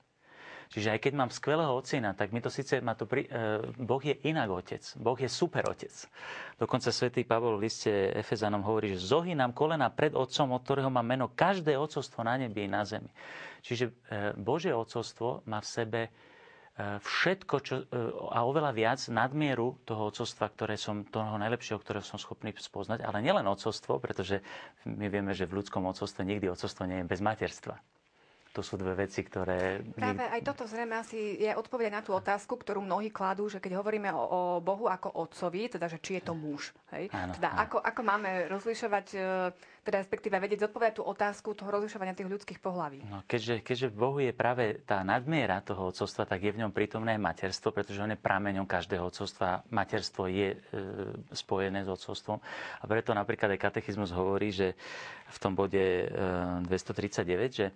Čiže aj keď mám skvelého ocina, tak mi to síce má to pri, e, Boh je inak otec. Boh je super otec. Dokonca svätý Pavol v liste Efezanom hovorí, že zohy nám kolena pred otcom, od ktorého má meno každé otcovstvo na nebi i na zemi. Čiže e, Božie otcovstvo má v sebe e, všetko, čo, a oveľa viac nadmieru toho ocovstva, ktoré som, toho najlepšieho, ktorého som schopný spoznať, ale nielen ocovstvo, pretože my vieme, že v ľudskom ocovstve nikdy ocovstvo nie je bez materstva. To sú dve veci, ktoré... Práve aj toto zrejme asi je odpoveď na tú otázku, ktorú mnohí kladú, že keď hovoríme o, o Bohu ako otcovi, teda, že či je to muž. Hej? Áno, teda áno. Ako, ako máme rozlišovať, e, teda respektíve vedieť zodpovedať tú otázku toho rozlišovania tých ľudských pohlaví? No, keďže, keďže v Bohu je práve tá nadmiera toho otcovstva, tak je v ňom prítomné materstvo, pretože on je prameňom každého otcovstva. Materstvo je e, spojené s otcovstvom. A preto napríklad aj katechizmus hovorí, že v tom bode e, 239, že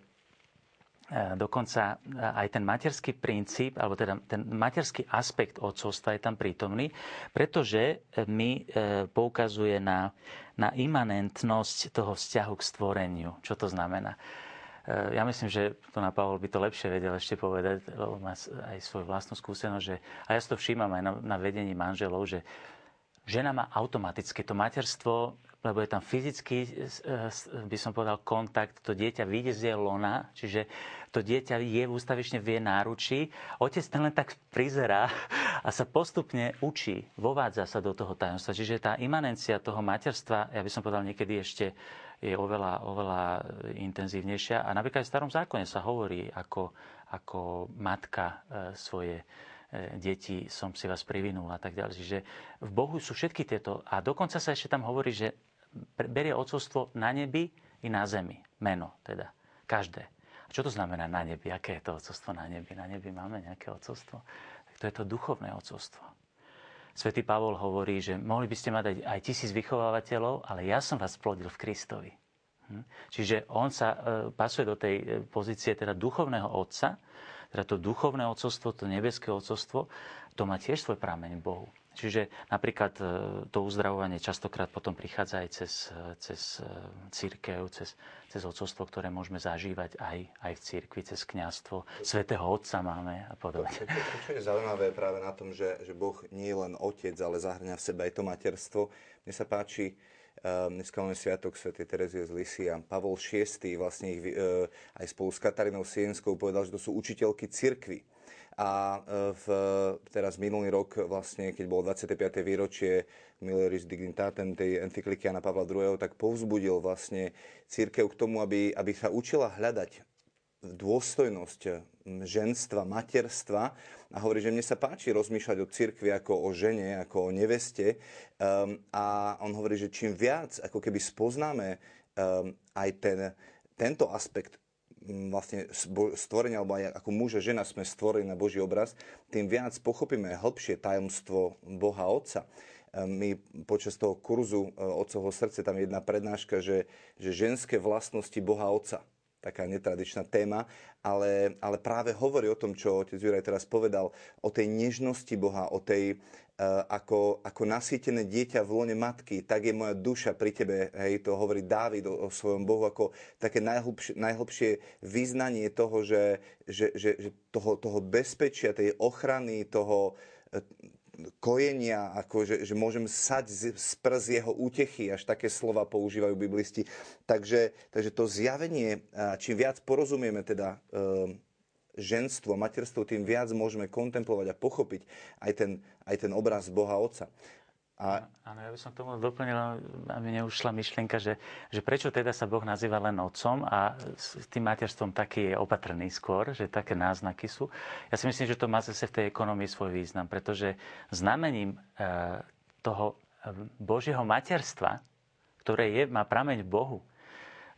dokonca e, aj ten materský princíp, alebo teda ten materský aspekt odcovstva je tam prítomný, pretože mi e, poukazuje na, na imanentnosť toho vzťahu k stvoreniu. Čo to znamená? Ja myslím, že to na Pavol by to lepšie vedel ešte povedať, lebo má aj svoju vlastnú skúsenosť, že, a ja si to všímam aj na, na vedení manželov, že žena má automaticky to materstvo lebo je tam fyzický, by som povedal, kontakt, to dieťa vyjde z lona, čiže to dieťa je ústavične v jej náručí, otec ten len tak prizerá a sa postupne učí, vovádza sa do toho tajomstva. Čiže tá imanencia toho materstva, ja by som povedal, niekedy ešte je oveľa, oveľa intenzívnejšia. A napríklad v starom zákone sa hovorí, ako, ako matka e, svoje E, deti som si vás privinul a tak ďalej. Čiže v Bohu sú všetky tieto. A dokonca sa ešte tam hovorí, že berie ocovstvo na nebi i na zemi. Meno teda. Každé. A čo to znamená na nebi? Aké je to ocovstvo na nebi? Na nebi máme nejaké ocovstvo? Tak to je to duchovné ocovstvo. Svetý Pavol hovorí, že mohli by ste mať aj tisíc vychovávateľov, ale ja som vás plodil v Kristovi. Hm? Čiže on sa e, pasuje do tej e, pozície teda duchovného otca, teda to duchovné ocovstvo, to nebeské ocovstvo, to má tiež svoj prameň Bohu. Čiže napríklad e, to uzdravovanie častokrát potom prichádza aj cez, e, cez e, církev, cez, cez ocovstvo, ktoré môžeme zažívať aj, aj v církvi, cez kňazstvo. Svetého Otca máme a podobne. To, to, čo je zaujímavé práve na tom, že, že Boh nie je len otec, ale zahrňa v sebe aj to materstvo. Mne sa páči, dneska máme Sviatok Sv. Terezie z Lysia. Pavol VI vlastne ich aj spolu s Katarinou Sienskou povedal, že to sú učiteľky cirkvy. A e, v, teraz minulý rok, vlastne, keď bolo 25. výročie Milleris Dignitatem tej encykliky Jana Pavla II, tak povzbudil vlastne církev k tomu, aby, aby sa učila hľadať dôstojnosť ženstva, materstva a hovorí, že mne sa páči rozmýšľať o cirkvi ako o žene, ako o neveste um, a on hovorí, že čím viac ako keby spoznáme um, aj ten, tento aspekt vlastne stvorenia, alebo aj ako muž a žena sme stvorení na Boží obraz, tým viac pochopíme hĺbšie tajomstvo Boha Otca. My počas toho kurzu uh, Otcovho srdce, tam je jedna prednáška, že, že ženské vlastnosti Boha Otca taká netradičná téma, ale, ale práve hovorí o tom, čo otec Juraj teraz povedal, o tej nežnosti Boha, o tej, uh, ako, ako nasýtené dieťa v lone matky, tak je moja duša pri tebe, hej, to hovorí Dávid o, o svojom Bohu, ako také najhlbšie, najhlbšie vyznanie toho, že, že, že, že toho, toho bezpečia, tej ochrany, toho, kojenia, ako že, že môžem sať z, z prs jeho útechy, až také slova používajú biblisti. Takže, takže to zjavenie, čím viac porozumieme teda e, ženstvo, materstvo, tým viac môžeme kontemplovať a pochopiť aj ten, aj ten obraz Boha Otca. A... Áno, ja by som tomu doplnil, aby neušla myšlienka, že, že prečo teda sa Boh nazýva len otcom a s tým materstvom taký je opatrný skôr, že také náznaky sú. Ja si myslím, že to má zase v tej ekonomii svoj význam, pretože znamením e, toho e, Božieho materstva, ktoré je, má prameň Bohu,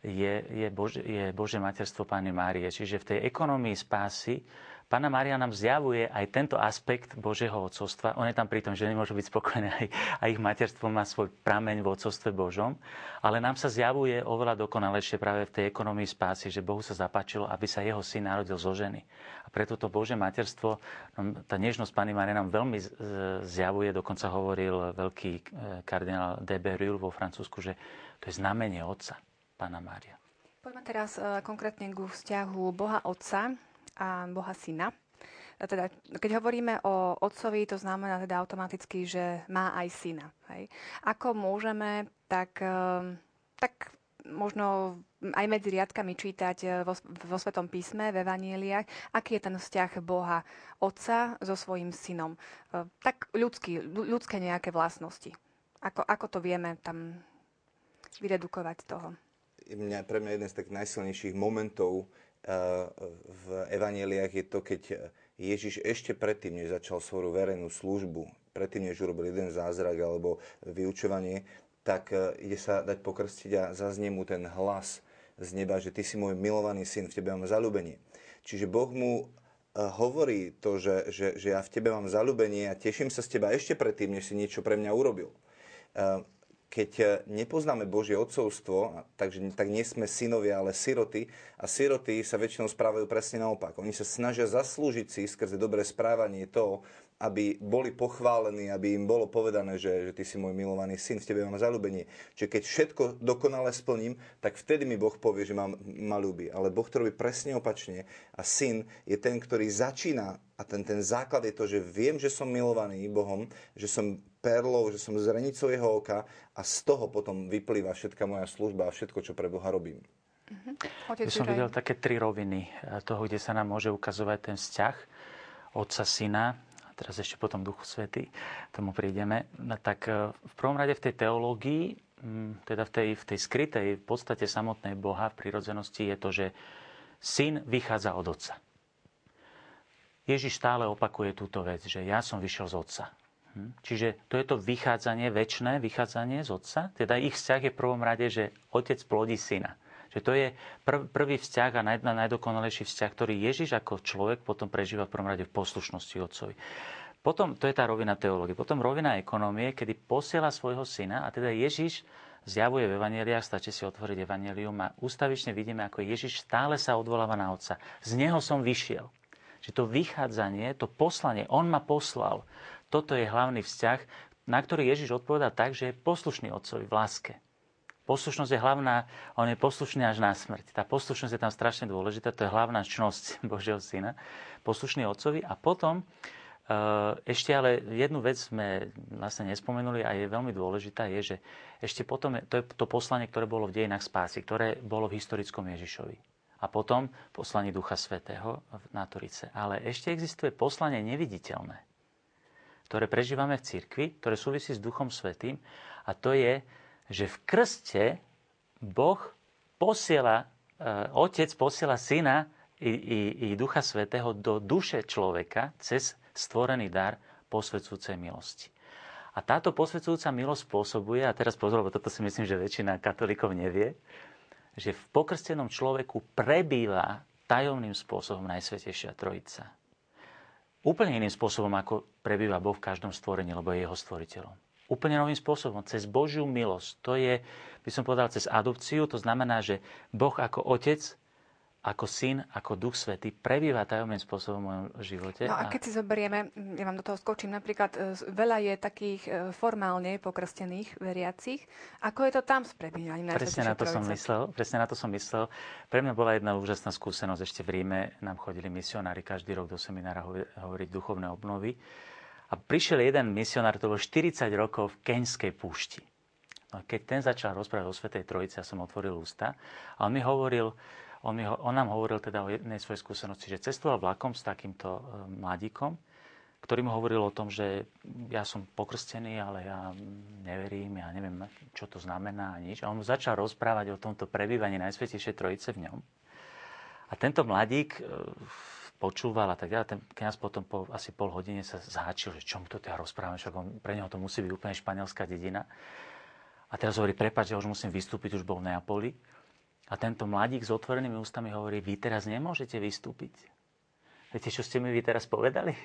je, je, Bože, je Bože materstvo Pány Márie. Čiže v tej ekonomii spásy Pána Mária nám zjavuje aj tento aspekt Božieho odcovstva. On je tam pri tom, že nemôžu byť spokojné [laughs] aj, a ich materstvo má svoj prameň v odcovstve Božom, ale nám sa zjavuje oveľa dokonalejšie práve v tej ekonomii spásy, že Bohu sa zapáčilo, aby sa jeho syn narodil zo ženy. A preto to Bože materstvo, tá nežnosť Pány Mária nám veľmi zjavuje, dokonca hovoril veľký e, kardinál de Berulle vo Francúzsku, že to je znamenie Otca, Pána Mária. Poďme teraz e, konkrétne k vzťahu Boha Otca a Boha Syna. Teda, keď hovoríme o otcovi, to znamená teda automaticky, že má aj syna. Hej. Ako môžeme tak, ehm, tak možno aj medzi riadkami čítať eh, vo, vo Svetom písme, v Evanieliach, aký je ten vzťah Boha Otca so svojím synom. Eh, tak ľudský, ľudské nejaké vlastnosti. Ako, ako to vieme tam vyredukovať toho? Mňa, pre mňa jeden z takých najsilnejších momentov v evaneliách je to, keď Ježiš ešte predtým, než začal svoju verejnú službu, predtým, než urobil jeden zázrak alebo vyučovanie, tak ide sa dať pokrstiť a zaznie mu ten hlas z neba, že ty si môj milovaný syn, v tebe mám zalúbenie. Čiže Boh mu hovorí to, že, že, že ja v tebe mám zalúbenie a teším sa z teba ešte predtým, než si niečo pre mňa urobil. Keď nepoznáme Božie odcovstvo, takže tak nie sme synovia, ale siroty. A siroty sa väčšinou správajú presne naopak. Oni sa snažia zaslúžiť si skrze dobré správanie to, aby boli pochválení, aby im bolo povedané, že, že ty si môj milovaný syn, v tebe mám zalúbenie. Čiže keď všetko dokonale splním, tak vtedy mi Boh povie, že mám, ma ľúbi. Ale Boh to robí presne opačne a syn je ten, ktorý začína a ten, ten základ je to, že viem, že som milovaný Bohom, že som perlou, že som zrenicou jeho oka a z toho potom vyplýva všetka moja služba a všetko, čo pre Boha robím. Uh-huh. Ja som videl také tri roviny eh, toho, kde sa nám môže ukazovať ten vzťah otca, syna teraz ešte potom Duchu Svety, tomu prídeme, no tak e, v prvom rade v tej teológii, teda v tej, v tej skrytej v podstate samotnej Boha v prírodzenosti je to, že syn vychádza od otca. Ježiš stále opakuje túto vec, že ja som vyšiel z otca. Hm? Čiže to je to vychádzanie, väčšné vychádzanie z otca. Teda ich vzťah je v prvom rade, že otec plodí syna. Že to je prv, prvý vzťah a naj, najdokonalejší vzťah, ktorý Ježiš ako človek potom prežíva v prvom rade v poslušnosti Otcovi. Potom, to je tá rovina teológie. Potom rovina ekonomie, kedy posiela svojho syna a teda Ježiš zjavuje v Evangeliách, stačí si otvoriť Evangelium a ústavične vidíme, ako Ježiš stále sa odvoláva na Otca. Z Neho som vyšiel. Že to vychádzanie, to poslanie, On ma poslal. Toto je hlavný vzťah, na ktorý Ježiš odpovedá tak, že je poslušný Otcovi v láske. Poslušnosť je hlavná, on je poslušný až na smrť. Tá poslušnosť je tam strašne dôležitá, to je hlavná čnosť [laughs] Božieho syna, poslušný otcovi. A potom e, ešte ale jednu vec sme vlastne nespomenuli a je veľmi dôležitá, je, že ešte potom, to je to poslanie, ktoré bolo v dejinách spásy, ktoré bolo v historickom Ježišovi. A potom poslanie Ducha Svetého na Turice. Ale ešte existuje poslanie neviditeľné, ktoré prežívame v cirkvi, ktoré súvisí s Duchom Svetým a to je že v krste Boh posiela, e, Otec posiela Syna i, i, i Ducha Svetého do duše človeka cez stvorený dar posvedzujúcej milosti. A táto posvedzujúca milosť spôsobuje, a teraz pozor, lebo toto si myslím, že väčšina katolíkov nevie, že v pokrstenom človeku prebýva tajomným spôsobom Najsvetejšia Trojica. Úplne iným spôsobom, ako prebýva Boh v každom stvorení, lebo je jeho stvoriteľom úplne novým spôsobom, cez Božiu milosť. To je, by som povedal, cez adopciu. To znamená, že Boh ako otec, ako syn, ako duch svetý prebýva tajomným spôsobom v mojom živote. No a keď si zoberieme, ja vám do toho skočím, napríklad e, veľa je takých e, formálne pokrstených veriacich. Ako je to tam s prebývaním? Presne na to som myslel. Presne na to som myslel. Pre mňa bola jedna úžasná skúsenosť. Ešte v Ríme nám chodili misionári každý rok do seminára hovoriť duchovné obnovy. A prišiel jeden misionár, to bol 40 rokov v Keňskej púšti. No, keď ten začal rozprávať o Svetej Trojici, ja som otvoril ústa a on mi hovoril, on, mi, on nám hovoril teda o jednej svojej skúsenosti, že cestoval vlakom s takýmto e, mladíkom, ktorý mu hovoril o tom, že ja som pokrstený, ale ja neverím, ja neviem, čo to znamená a nič. A on mu začal rozprávať o tomto prebývaní Najsvetejšej Trojice v ňom. A tento mladík e, počúval a tak ďalej. Ten kniaz potom po asi pol hodine sa zháčil, že čo mu to teda rozprávam, však on, pre neho to musí byť úplne španielská dedina. A teraz hovorí, prepáč, že už musím vystúpiť, už bol v Neapoli. A tento mladík s otvorenými ústami hovorí, vy teraz nemôžete vystúpiť. Viete, čo ste mi vy teraz povedali?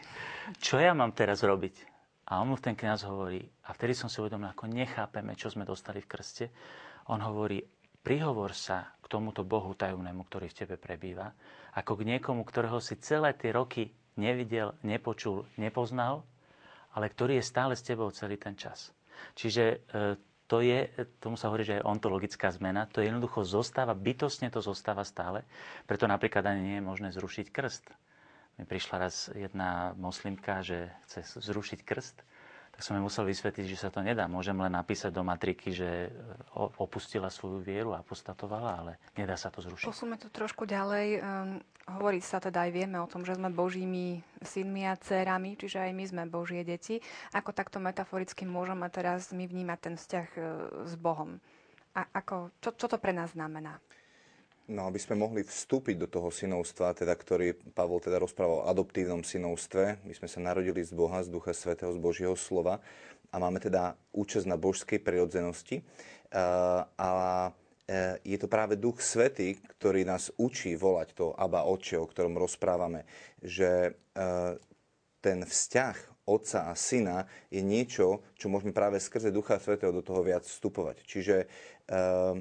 Čo ja mám teraz robiť? A on mu ten kniaz hovorí, a vtedy som si uvedomil, ako nechápeme, čo sme dostali v krste. On hovorí, prihovor sa k tomuto Bohu tajomnému, ktorý v tebe prebýva, ako k niekomu, ktorého si celé tie roky nevidel, nepočul, nepoznal, ale ktorý je stále s tebou celý ten čas. Čiže e, to je, tomu sa hovorí, že je ontologická zmena, to jednoducho zostáva, bytostne to zostáva stále, preto napríklad ani nie je možné zrušiť krst. Mi prišla raz jedna moslimka, že chce zrušiť krst tak som jej musel vysvetliť, že sa to nedá. Môžem len napísať do matriky, že opustila svoju vieru a apostatovala, ale nedá sa to zrušiť. Posúme to trošku ďalej. Hovorí sa teda aj vieme o tom, že sme Božími synmi a dcerami, čiže aj my sme Božie deti. Ako takto metaforicky môžeme teraz my vnímať ten vzťah e, s Bohom? A ako, čo, čo to pre nás znamená? No, aby sme mohli vstúpiť do toho synovstva, teda, ktorý Pavol teda rozprával o adoptívnom synovstve. My sme sa narodili z Boha, z Ducha Svetého, z Božieho slova a máme teda účasť na božskej prirodzenosti. A e, je to práve Duch Svetý, ktorý nás učí volať to Abba Oče, o ktorom rozprávame, že e, ten vzťah otca a syna je niečo, čo môžeme práve skrze Ducha Svetého do toho viac vstupovať. Čiže uh,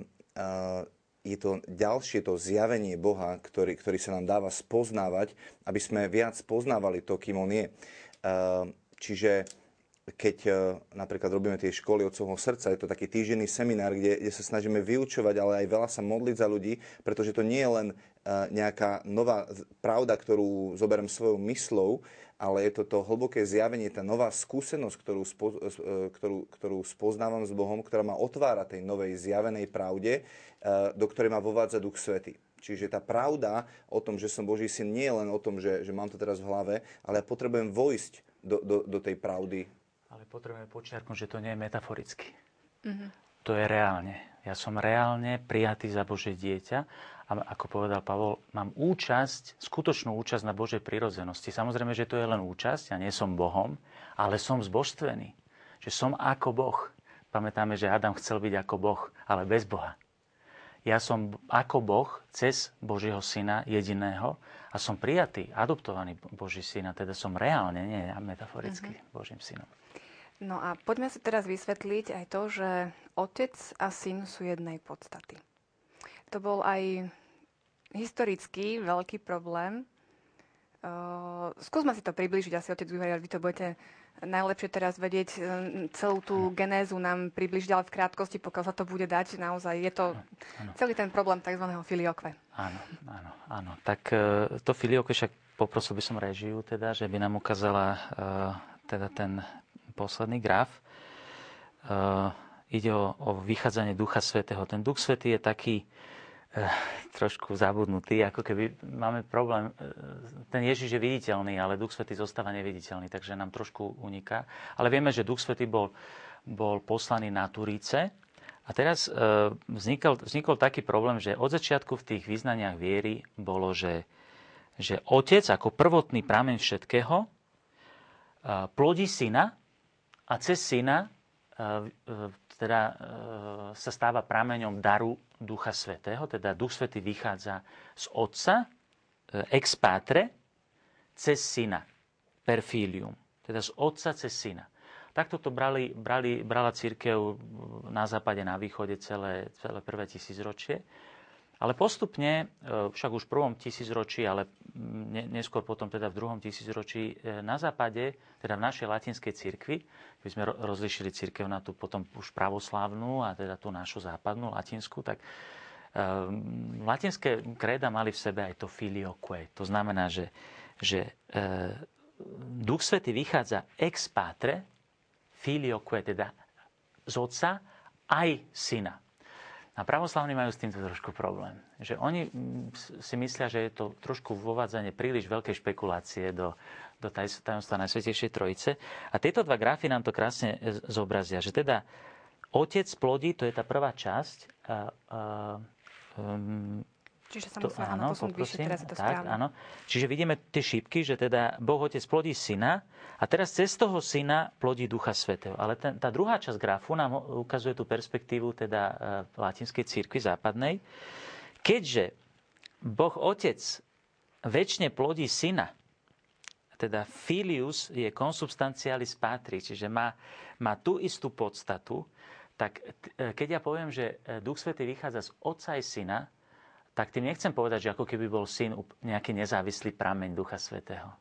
je to ďalšie to zjavenie Boha, ktorý, ktorý sa nám dáva spoznávať, aby sme viac poznávali to, kým On je. Čiže keď e, napríklad robíme tie školy celého srdca, je to taký týždenný seminár, kde, kde sa snažíme vyučovať, ale aj veľa sa modliť za ľudí, pretože to nie je len e, nejaká nová pravda, ktorú zoberiem svojou myslou, ale je to to hlboké zjavenie, tá nová skúsenosť, ktorú, spo, e, ktorú, ktorú spoznávam s Bohom, ktorá ma otvára tej novej zjavenej pravde, do ktorej ma vovádza Duch Svety. Čiže tá pravda o tom, že som Boží syn, nie je len o tom, že, že mám to teraz v hlave, ale ja potrebujem vojsť do, do, do tej pravdy. Potrebujeme počiarknúť, že to nie je metaforicky. Mm-hmm. To je reálne. Ja som reálne prijatý za Bože dieťa a ako povedal Pavol, mám účasť, skutočnú účasť na Božej prirodzenosti. Samozrejme, že to je len účasť, ja nie som Bohom, ale som zbožstvený. Že som ako Boh. Pamätáme, že Adam chcel byť ako Boh, ale bez Boha. Ja som ako Boh cez Božieho Syna jediného a som prijatý, adoptovaný Boží Syna, teda som reálne, nie metaforicky mm-hmm. Božím Synom. No a poďme si teraz vysvetliť aj to, že otec a syn sú jednej podstaty. To bol aj historický veľký problém. Uh, skúsme si to približiť, asi otec Juhaj, vy to budete najlepšie teraz vedieť celú tú genézu nám približiť, ale v krátkosti, pokiaľ sa to bude dať, naozaj je to ano. celý ten problém tzv. filiokve. Áno, áno, áno. Tak to filiokve však poprosil by som režiu, teda, že by nám ukázala uh, teda ten posledný graf. Uh, ide o, o vychádzanie Ducha Svetého. Ten Duch Svetý je taký, Eh, trošku zabudnutý, ako keby máme problém. Eh, ten Ježiš je viditeľný, ale Duch Svetý zostáva neviditeľný, takže nám trošku uniká. Ale vieme, že Duch Svetý bol, bol poslaný na Turíce a teraz e, vznikol, vznikol taký problém, že od začiatku v tých význaniach viery bolo, že, že Otec ako prvotný prameň všetkého plodí syna a cez syna e, teda e, sa stáva prameňom daru Ducha Svetého, teda Duch Svetý vychádza z Otca, ex patre, cez Syna, per filium, teda z Otca cez Syna. Takto to brali, brali, brala církev na západe, na východe celé, celé prvé tisícročie. Ale postupne, e, však už v prvom tisícročí, ale neskôr potom teda v druhom tisícročí e, na západe, teda v našej latinskej cirkvi, keď sme rozlišili cirkev na tú potom už pravoslávnu a teda tú našu západnú latinskú, tak um, latinské kréda mali v sebe aj to filioque. To znamená, že, že e, Duch Svety vychádza ex patre, filioque, teda z otca, aj syna. A pravoslavní majú s týmto trošku problém. Že oni mm, si myslia, že je to trošku vovádzanie príliš veľkej špekulácie do, do tajomstva Najsvetejšej Trojice. A tieto dva grafy nám to krásne e, zobrazia, že teda otec plodí, to je tá prvá časť, a, a, um, Čiže sa musíme, áno, to vyššie, teraz je to tak, správne. Áno. Čiže vidíme tie šípky, že teda Boh Otec plodí syna a teraz cez toho syna plodí Ducha Svetého. Ale ten, tá druhá časť grafu nám ukazuje tú perspektívu teda e, latinskej církvi západnej. Keďže Boh Otec väčšine plodí syna, teda filius je consubstantialis patri, čiže má, má tú istú podstatu, tak e, keď ja poviem, že e, Duch Svetý vychádza z Otca aj Syna, tak tým nechcem povedať, že ako keby bol syn nejaký nezávislý prameň Ducha Svetého.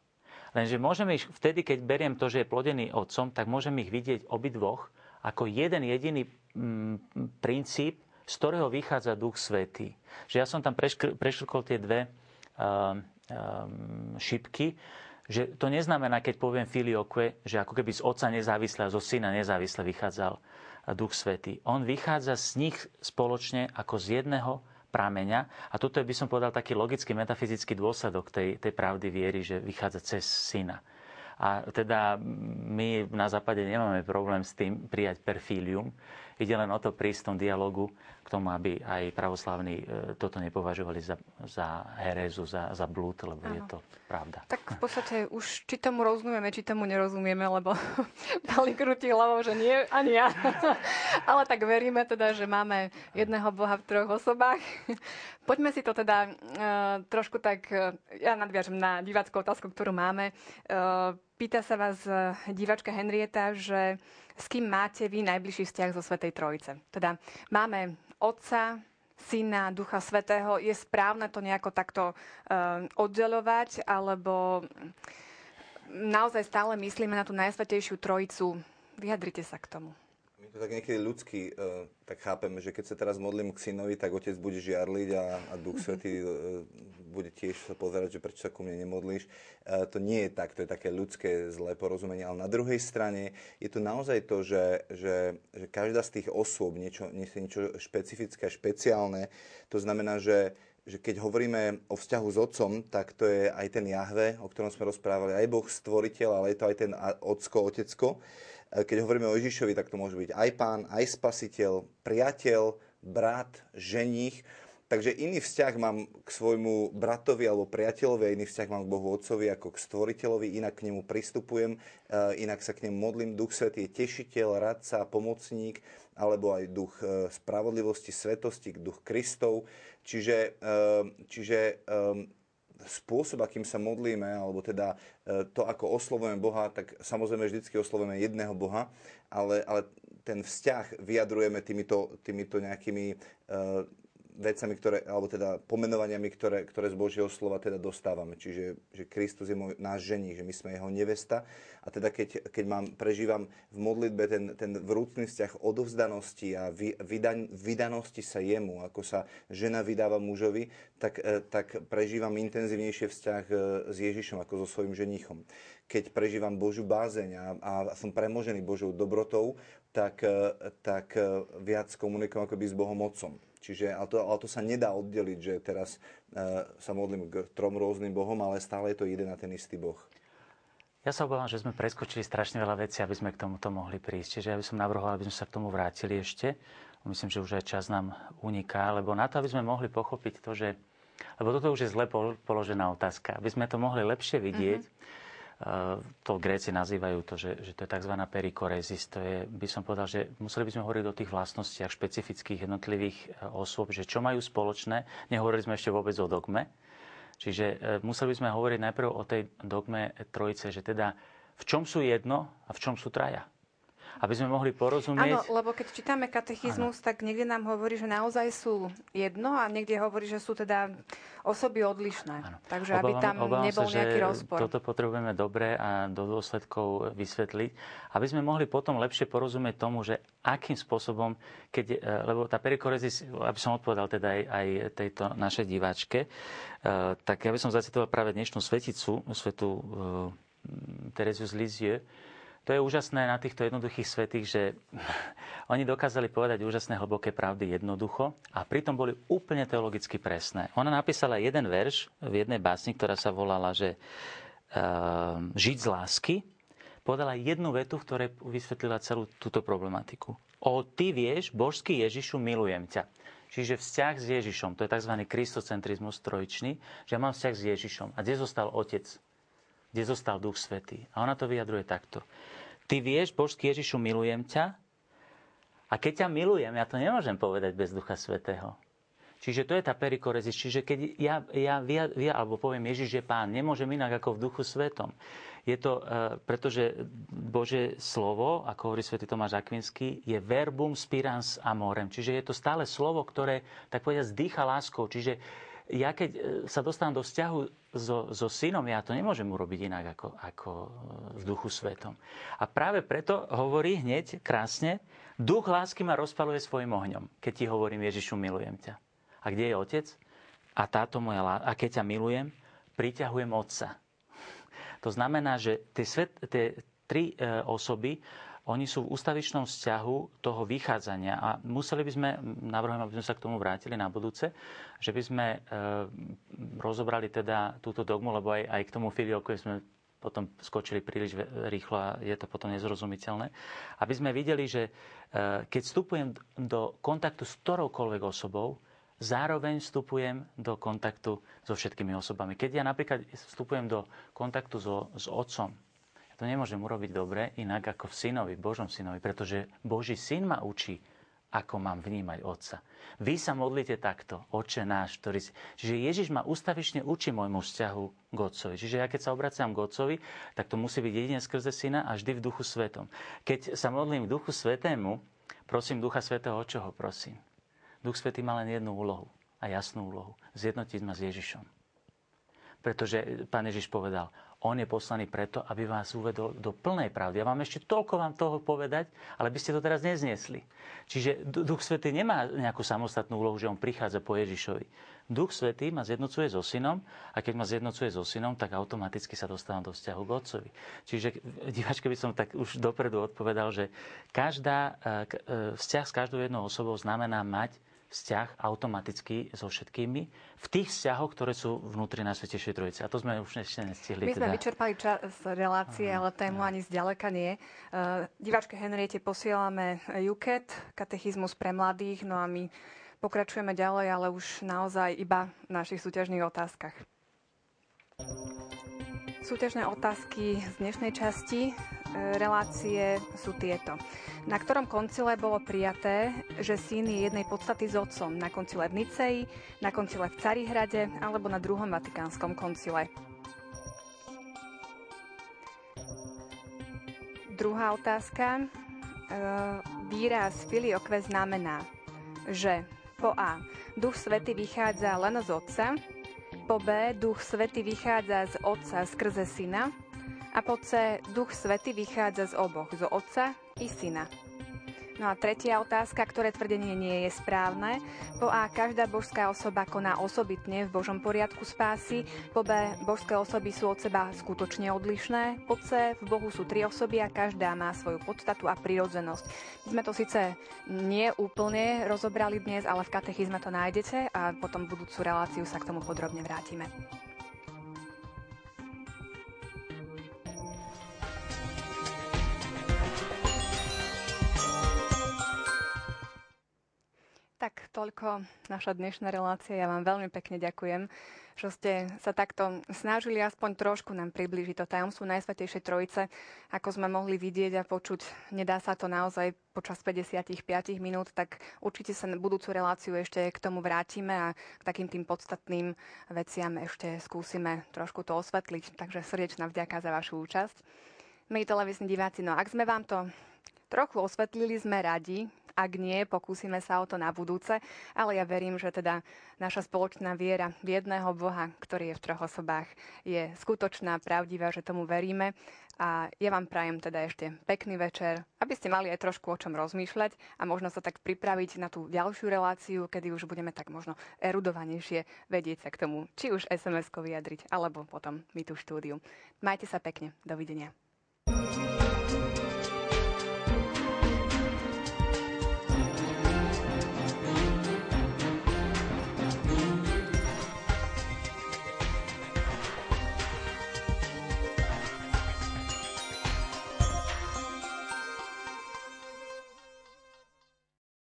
Lenže môžeme ich, vtedy, keď beriem to, že je plodený otcom, tak môžem ich vidieť obidvoch ako jeden jediný mm, princíp, z ktorého vychádza Duch Svetý. Že ja som tam preškrkol tie dve um, um, šipky, že to neznamená, keď poviem filioque, že ako keby z otca nezávisle a zo syna nezávisle vychádzal Duch Svetý. On vychádza z nich spoločne ako z jedného prameňa. A toto je, by som povedal, taký logický metafyzický dôsledok tej, tej pravdy viery, že vychádza cez syna. A teda my na západe nemáme problém s tým prijať perfílium. Ide len o to prísť v tom dialogu k tomu, aby aj pravoslavní e, toto nepovažovali za, za herézu, za, za blúd, lebo ano. je to pravda. Tak v podstate už či tomu rozumieme, či tomu nerozumieme, lebo [laughs] Pali krúti hlavou, že nie, ani ja. [laughs] Ale tak veríme teda, že máme jedného Boha v troch osobách. [laughs] Poďme si to teda uh, trošku tak, uh, ja nadviažem na diváckú otázku, ktorú máme. Uh, pýta sa vás uh, divačka Henrieta, že s kým máte vy najbližší vzťah zo Svetej Trojice. Teda máme Otca, Syna, Ducha Svetého. Je správne to nejako takto uh, oddelovať, alebo naozaj stále myslíme na tú Najsvetejšiu Trojicu? Vyjadrite sa k tomu to tak niekedy ľudsky uh, tak chápeme, že keď sa teraz modlím k synovi, tak otec bude žiarliť a, a duch svetý uh, bude tiež sa pozerať, že prečo sa ku mne nemodlíš. Uh, to nie je tak, to je také ľudské zlé porozumenie, ale na druhej strane je to naozaj to, že, že, že každá z tých osôb niečo, niečo, niečo špecifické špeciálne. To znamená, že že keď hovoríme o vzťahu s otcom, tak to je aj ten Jahve, o ktorom sme rozprávali, aj Boh stvoriteľ, ale je to aj ten ocko, otecko. Keď hovoríme o Ježišovi, tak to môže byť aj pán, aj spasiteľ, priateľ, brat, ženich. Takže iný vzťah mám k svojmu bratovi alebo priateľovi a iný vzťah mám k Bohu Otcovi ako k stvoriteľovi, inak k nemu pristupujem, e, inak sa k nemu modlím. Duch Svetý je tešiteľ, radca, pomocník, alebo aj duch e, spravodlivosti, svetosti, duch Kristov. Čiže, e, čiže spôsob, akým sa modlíme, alebo teda e, to, ako oslovujeme Boha, tak samozrejme vždycky oslovujeme jedného Boha, ale, ale ten vzťah vyjadrujeme týmito, týmito nejakými uh, vecami, ktoré, alebo teda pomenovaniami, ktoré, ktoré z Božieho slova teda dostávame. Čiže že Kristus je môj, náš ženík, že my sme jeho nevesta. A teda keď, keď mám, prežívam v modlitbe ten, ten vrúcný vzťah odovzdanosti a vy, vydan, vydanosti sa jemu, ako sa žena vydáva mužovi, tak, e, tak prežívam intenzívnejšie vzťah e, s Ježišom ako so svojím ženichom. Keď prežívam Božiu bázeň a, a som premožený Božou dobrotou, tak, e, tak viac komunikujem akoby s Bohom Otcom. Čiže, ale to, ale to sa nedá oddeliť, že teraz uh, sa modlím k trom rôznym bohom, ale stále je to jeden a ten istý boh. Ja sa obávam, že sme preskočili strašne veľa vecí, aby sme k tomuto mohli prísť. Čiže ja by som navrhoval, aby sme sa k tomu vrátili ešte. Myslím, že už aj čas nám uniká, lebo na to, aby sme mohli pochopiť to, že... Lebo toto už je zle položená otázka. Aby sme to mohli lepšie vidieť, uh-huh to Gréci nazývajú to, že, že to je tzv. perikorezis. To je, by som povedal, že museli by sme hovoriť o tých vlastnostiach špecifických jednotlivých e, osôb, že čo majú spoločné. Nehovorili sme ešte vôbec o dogme. Čiže e, museli by sme hovoriť najprv o tej dogme trojice, že teda v čom sú jedno a v čom sú traja aby sme mohli porozumieť. Áno, lebo keď čítame katechizmus, ano. tak niekde nám hovorí, že naozaj sú jedno a niekde hovorí, že sú teda osoby odlišné. Ano. Takže obávam, aby tam nebol sa, nejaký rozpor. Toto potrebujeme dobre a do dôsledkov vysvetliť, aby sme mohli potom lepšie porozumieť tomu, že akým spôsobom, keď, e, lebo tá perikorezis, aby som odpovedal teda aj, aj tejto našej diváčke, e, tak ja by som zacitoval práve dnešnú sveticu, svetu e, Tereziu z Lizie, to je úžasné na týchto jednoduchých svetých, že [laughs] oni dokázali povedať úžasné hlboké pravdy jednoducho a pritom boli úplne teologicky presné. Ona napísala jeden verš v jednej básni, ktorá sa volala, že uh, žiť z lásky. Povedala jednu vetu, v ktorej vysvetlila celú túto problematiku. O, ty vieš, božský Ježišu, milujem ťa. Čiže vzťah s Ježišom, to je tzv. kristocentrizmus trojičný, že ja mám vzťah s Ježišom. A kde zostal Otec? Kde zostal Duch Svetý? A ona to vyjadruje takto. Ty vieš, Božský Ježišu, milujem ťa. A keď ťa milujem, ja to nemôžem povedať bez Ducha Svetého. Čiže to je tá perikorezis. Čiže keď ja, ja via, via, alebo poviem Ježiš je pán, nemôžem inak ako v duchu svetom. Je to, uh, pretože Bože slovo, ako hovorí svätý Tomáš Akvinský, je verbum spirans amorem. Čiže je to stále slovo, ktoré, tak povedať, zdýcha láskou. Čiže ja keď e, sa dostanem do vzťahu so, so synom, ja to nemôžem urobiť inak ako, ako e, v duchu svetom. A práve preto hovorí hneď krásne, duch lásky ma rozpaluje svojim ohňom, keď ti hovorím Ježišu, milujem ťa. A kde je otec? A táto moja láska, a keď ťa milujem, priťahujem otca. [laughs] To znamená, že tie, svet, tie tri e, osoby oni sú v ústavičnom vzťahu toho vychádzania a museli by sme, navrhujem, aby sme sa k tomu vrátili na budúce, že by sme e, rozobrali teda túto dogmu, lebo aj, aj k tomu filioku sme potom skočili príliš rýchlo a je to potom nezrozumiteľné. Aby sme videli, že e, keď vstupujem do kontaktu s ktoroukoľvek osobou, zároveň vstupujem do kontaktu so všetkými osobami. Keď ja napríklad vstupujem do kontaktu so, s otcom, to nemôžem urobiť dobre inak ako v synovi, v Božom synovi, pretože Boží syn ma učí, ako mám vnímať Otca. Vy sa modlite takto, Oče náš, ktorý si... Čiže Ježiš ma ustavične učí môjmu vzťahu k Otcovi. Čiže ja keď sa obraciam k Otcovi, tak to musí byť jedine skrze Syna a vždy v Duchu Svetom. Keď sa modlím k Duchu Svetému, prosím Ducha Svetého, o čo ho prosím? Duch Svetý má len jednu úlohu a jasnú úlohu. Zjednotiť ma s Ježišom. Pretože Pán Ježiš povedal, on je poslaný preto, aby vás uvedol do plnej pravdy. Ja vám ešte toľko vám toho povedať, ale by ste to teraz nezniesli. Čiže Duch Svetý nemá nejakú samostatnú úlohu, že on prichádza po Ježišovi. Duch Svetý ma zjednocuje so synom a keď ma zjednocuje so synom, tak automaticky sa dostávam do vzťahu k otcovi. Čiže diváčke by som tak už dopredu odpovedal, že každá, e, e, vzťah s každou jednou osobou znamená mať vzťah automaticky so všetkými v tých vzťahoch, ktoré sú vnútri Najsvetejšej Trojice. A to sme už ešte nestihli. My sme teda. vyčerpali čas relácie, Aha. ale tému ani zďaleka nie. Uh, diváčke Henriete posielame UKET, katechizmus pre mladých, no a my pokračujeme ďalej, ale už naozaj iba v našich súťažných otázkach. Súťažné otázky z dnešnej časti relácie sú tieto. Na ktorom koncile bolo prijaté, že syn je jednej podstaty s otcom? Na koncile v Niceji, na koncile v Carihrade alebo na druhom vatikánskom koncile? Druhá otázka. E, výraz filioque znamená, že po A. Duch Svety vychádza len z Otca, po B. Duch Svety vychádza z Otca skrze Syna, a po C, Duch Svety vychádza z oboch, zo Otca i Syna. No a tretia otázka, ktoré tvrdenie nie je správne. Po A. Každá božská osoba koná osobitne v Božom poriadku spásy. Po B. Božské osoby sú od seba skutočne odlišné. Po C. V Bohu sú tri osoby a každá má svoju podstatu a prirodzenosť. My sme to síce nie úplne rozobrali dnes, ale v katechizme to nájdete a potom budúcu reláciu sa k tomu podrobne vrátime. Toľko naša dnešná relácia. Ja vám veľmi pekne ďakujem, že ste sa takto snažili aspoň trošku nám priblížiť to tajomstvo Najsvetejšej Trojice. Ako sme mohli vidieť a počuť, nedá sa to naozaj počas 55 minút, tak určite sa na budúcu reláciu ešte k tomu vrátime a k takým tým podstatným veciam ešte skúsime trošku to osvetliť. Takže srdečná vďaka za vašu účasť. My televízni diváci, no ak sme vám to trochu osvetlili, sme radi, ak nie, pokúsime sa o to na budúce, ale ja verím, že teda naša spoločná viera v jedného Boha, ktorý je v troch osobách, je skutočná, pravdivá, že tomu veríme. A ja vám prajem teda ešte pekný večer, aby ste mali aj trošku o čom rozmýšľať a možno sa tak pripraviť na tú ďalšiu reláciu, kedy už budeme tak možno erudovanejšie vedieť sa k tomu, či už SMS-ko vyjadriť, alebo potom my tú štúdiu. Majte sa pekne. Dovidenia.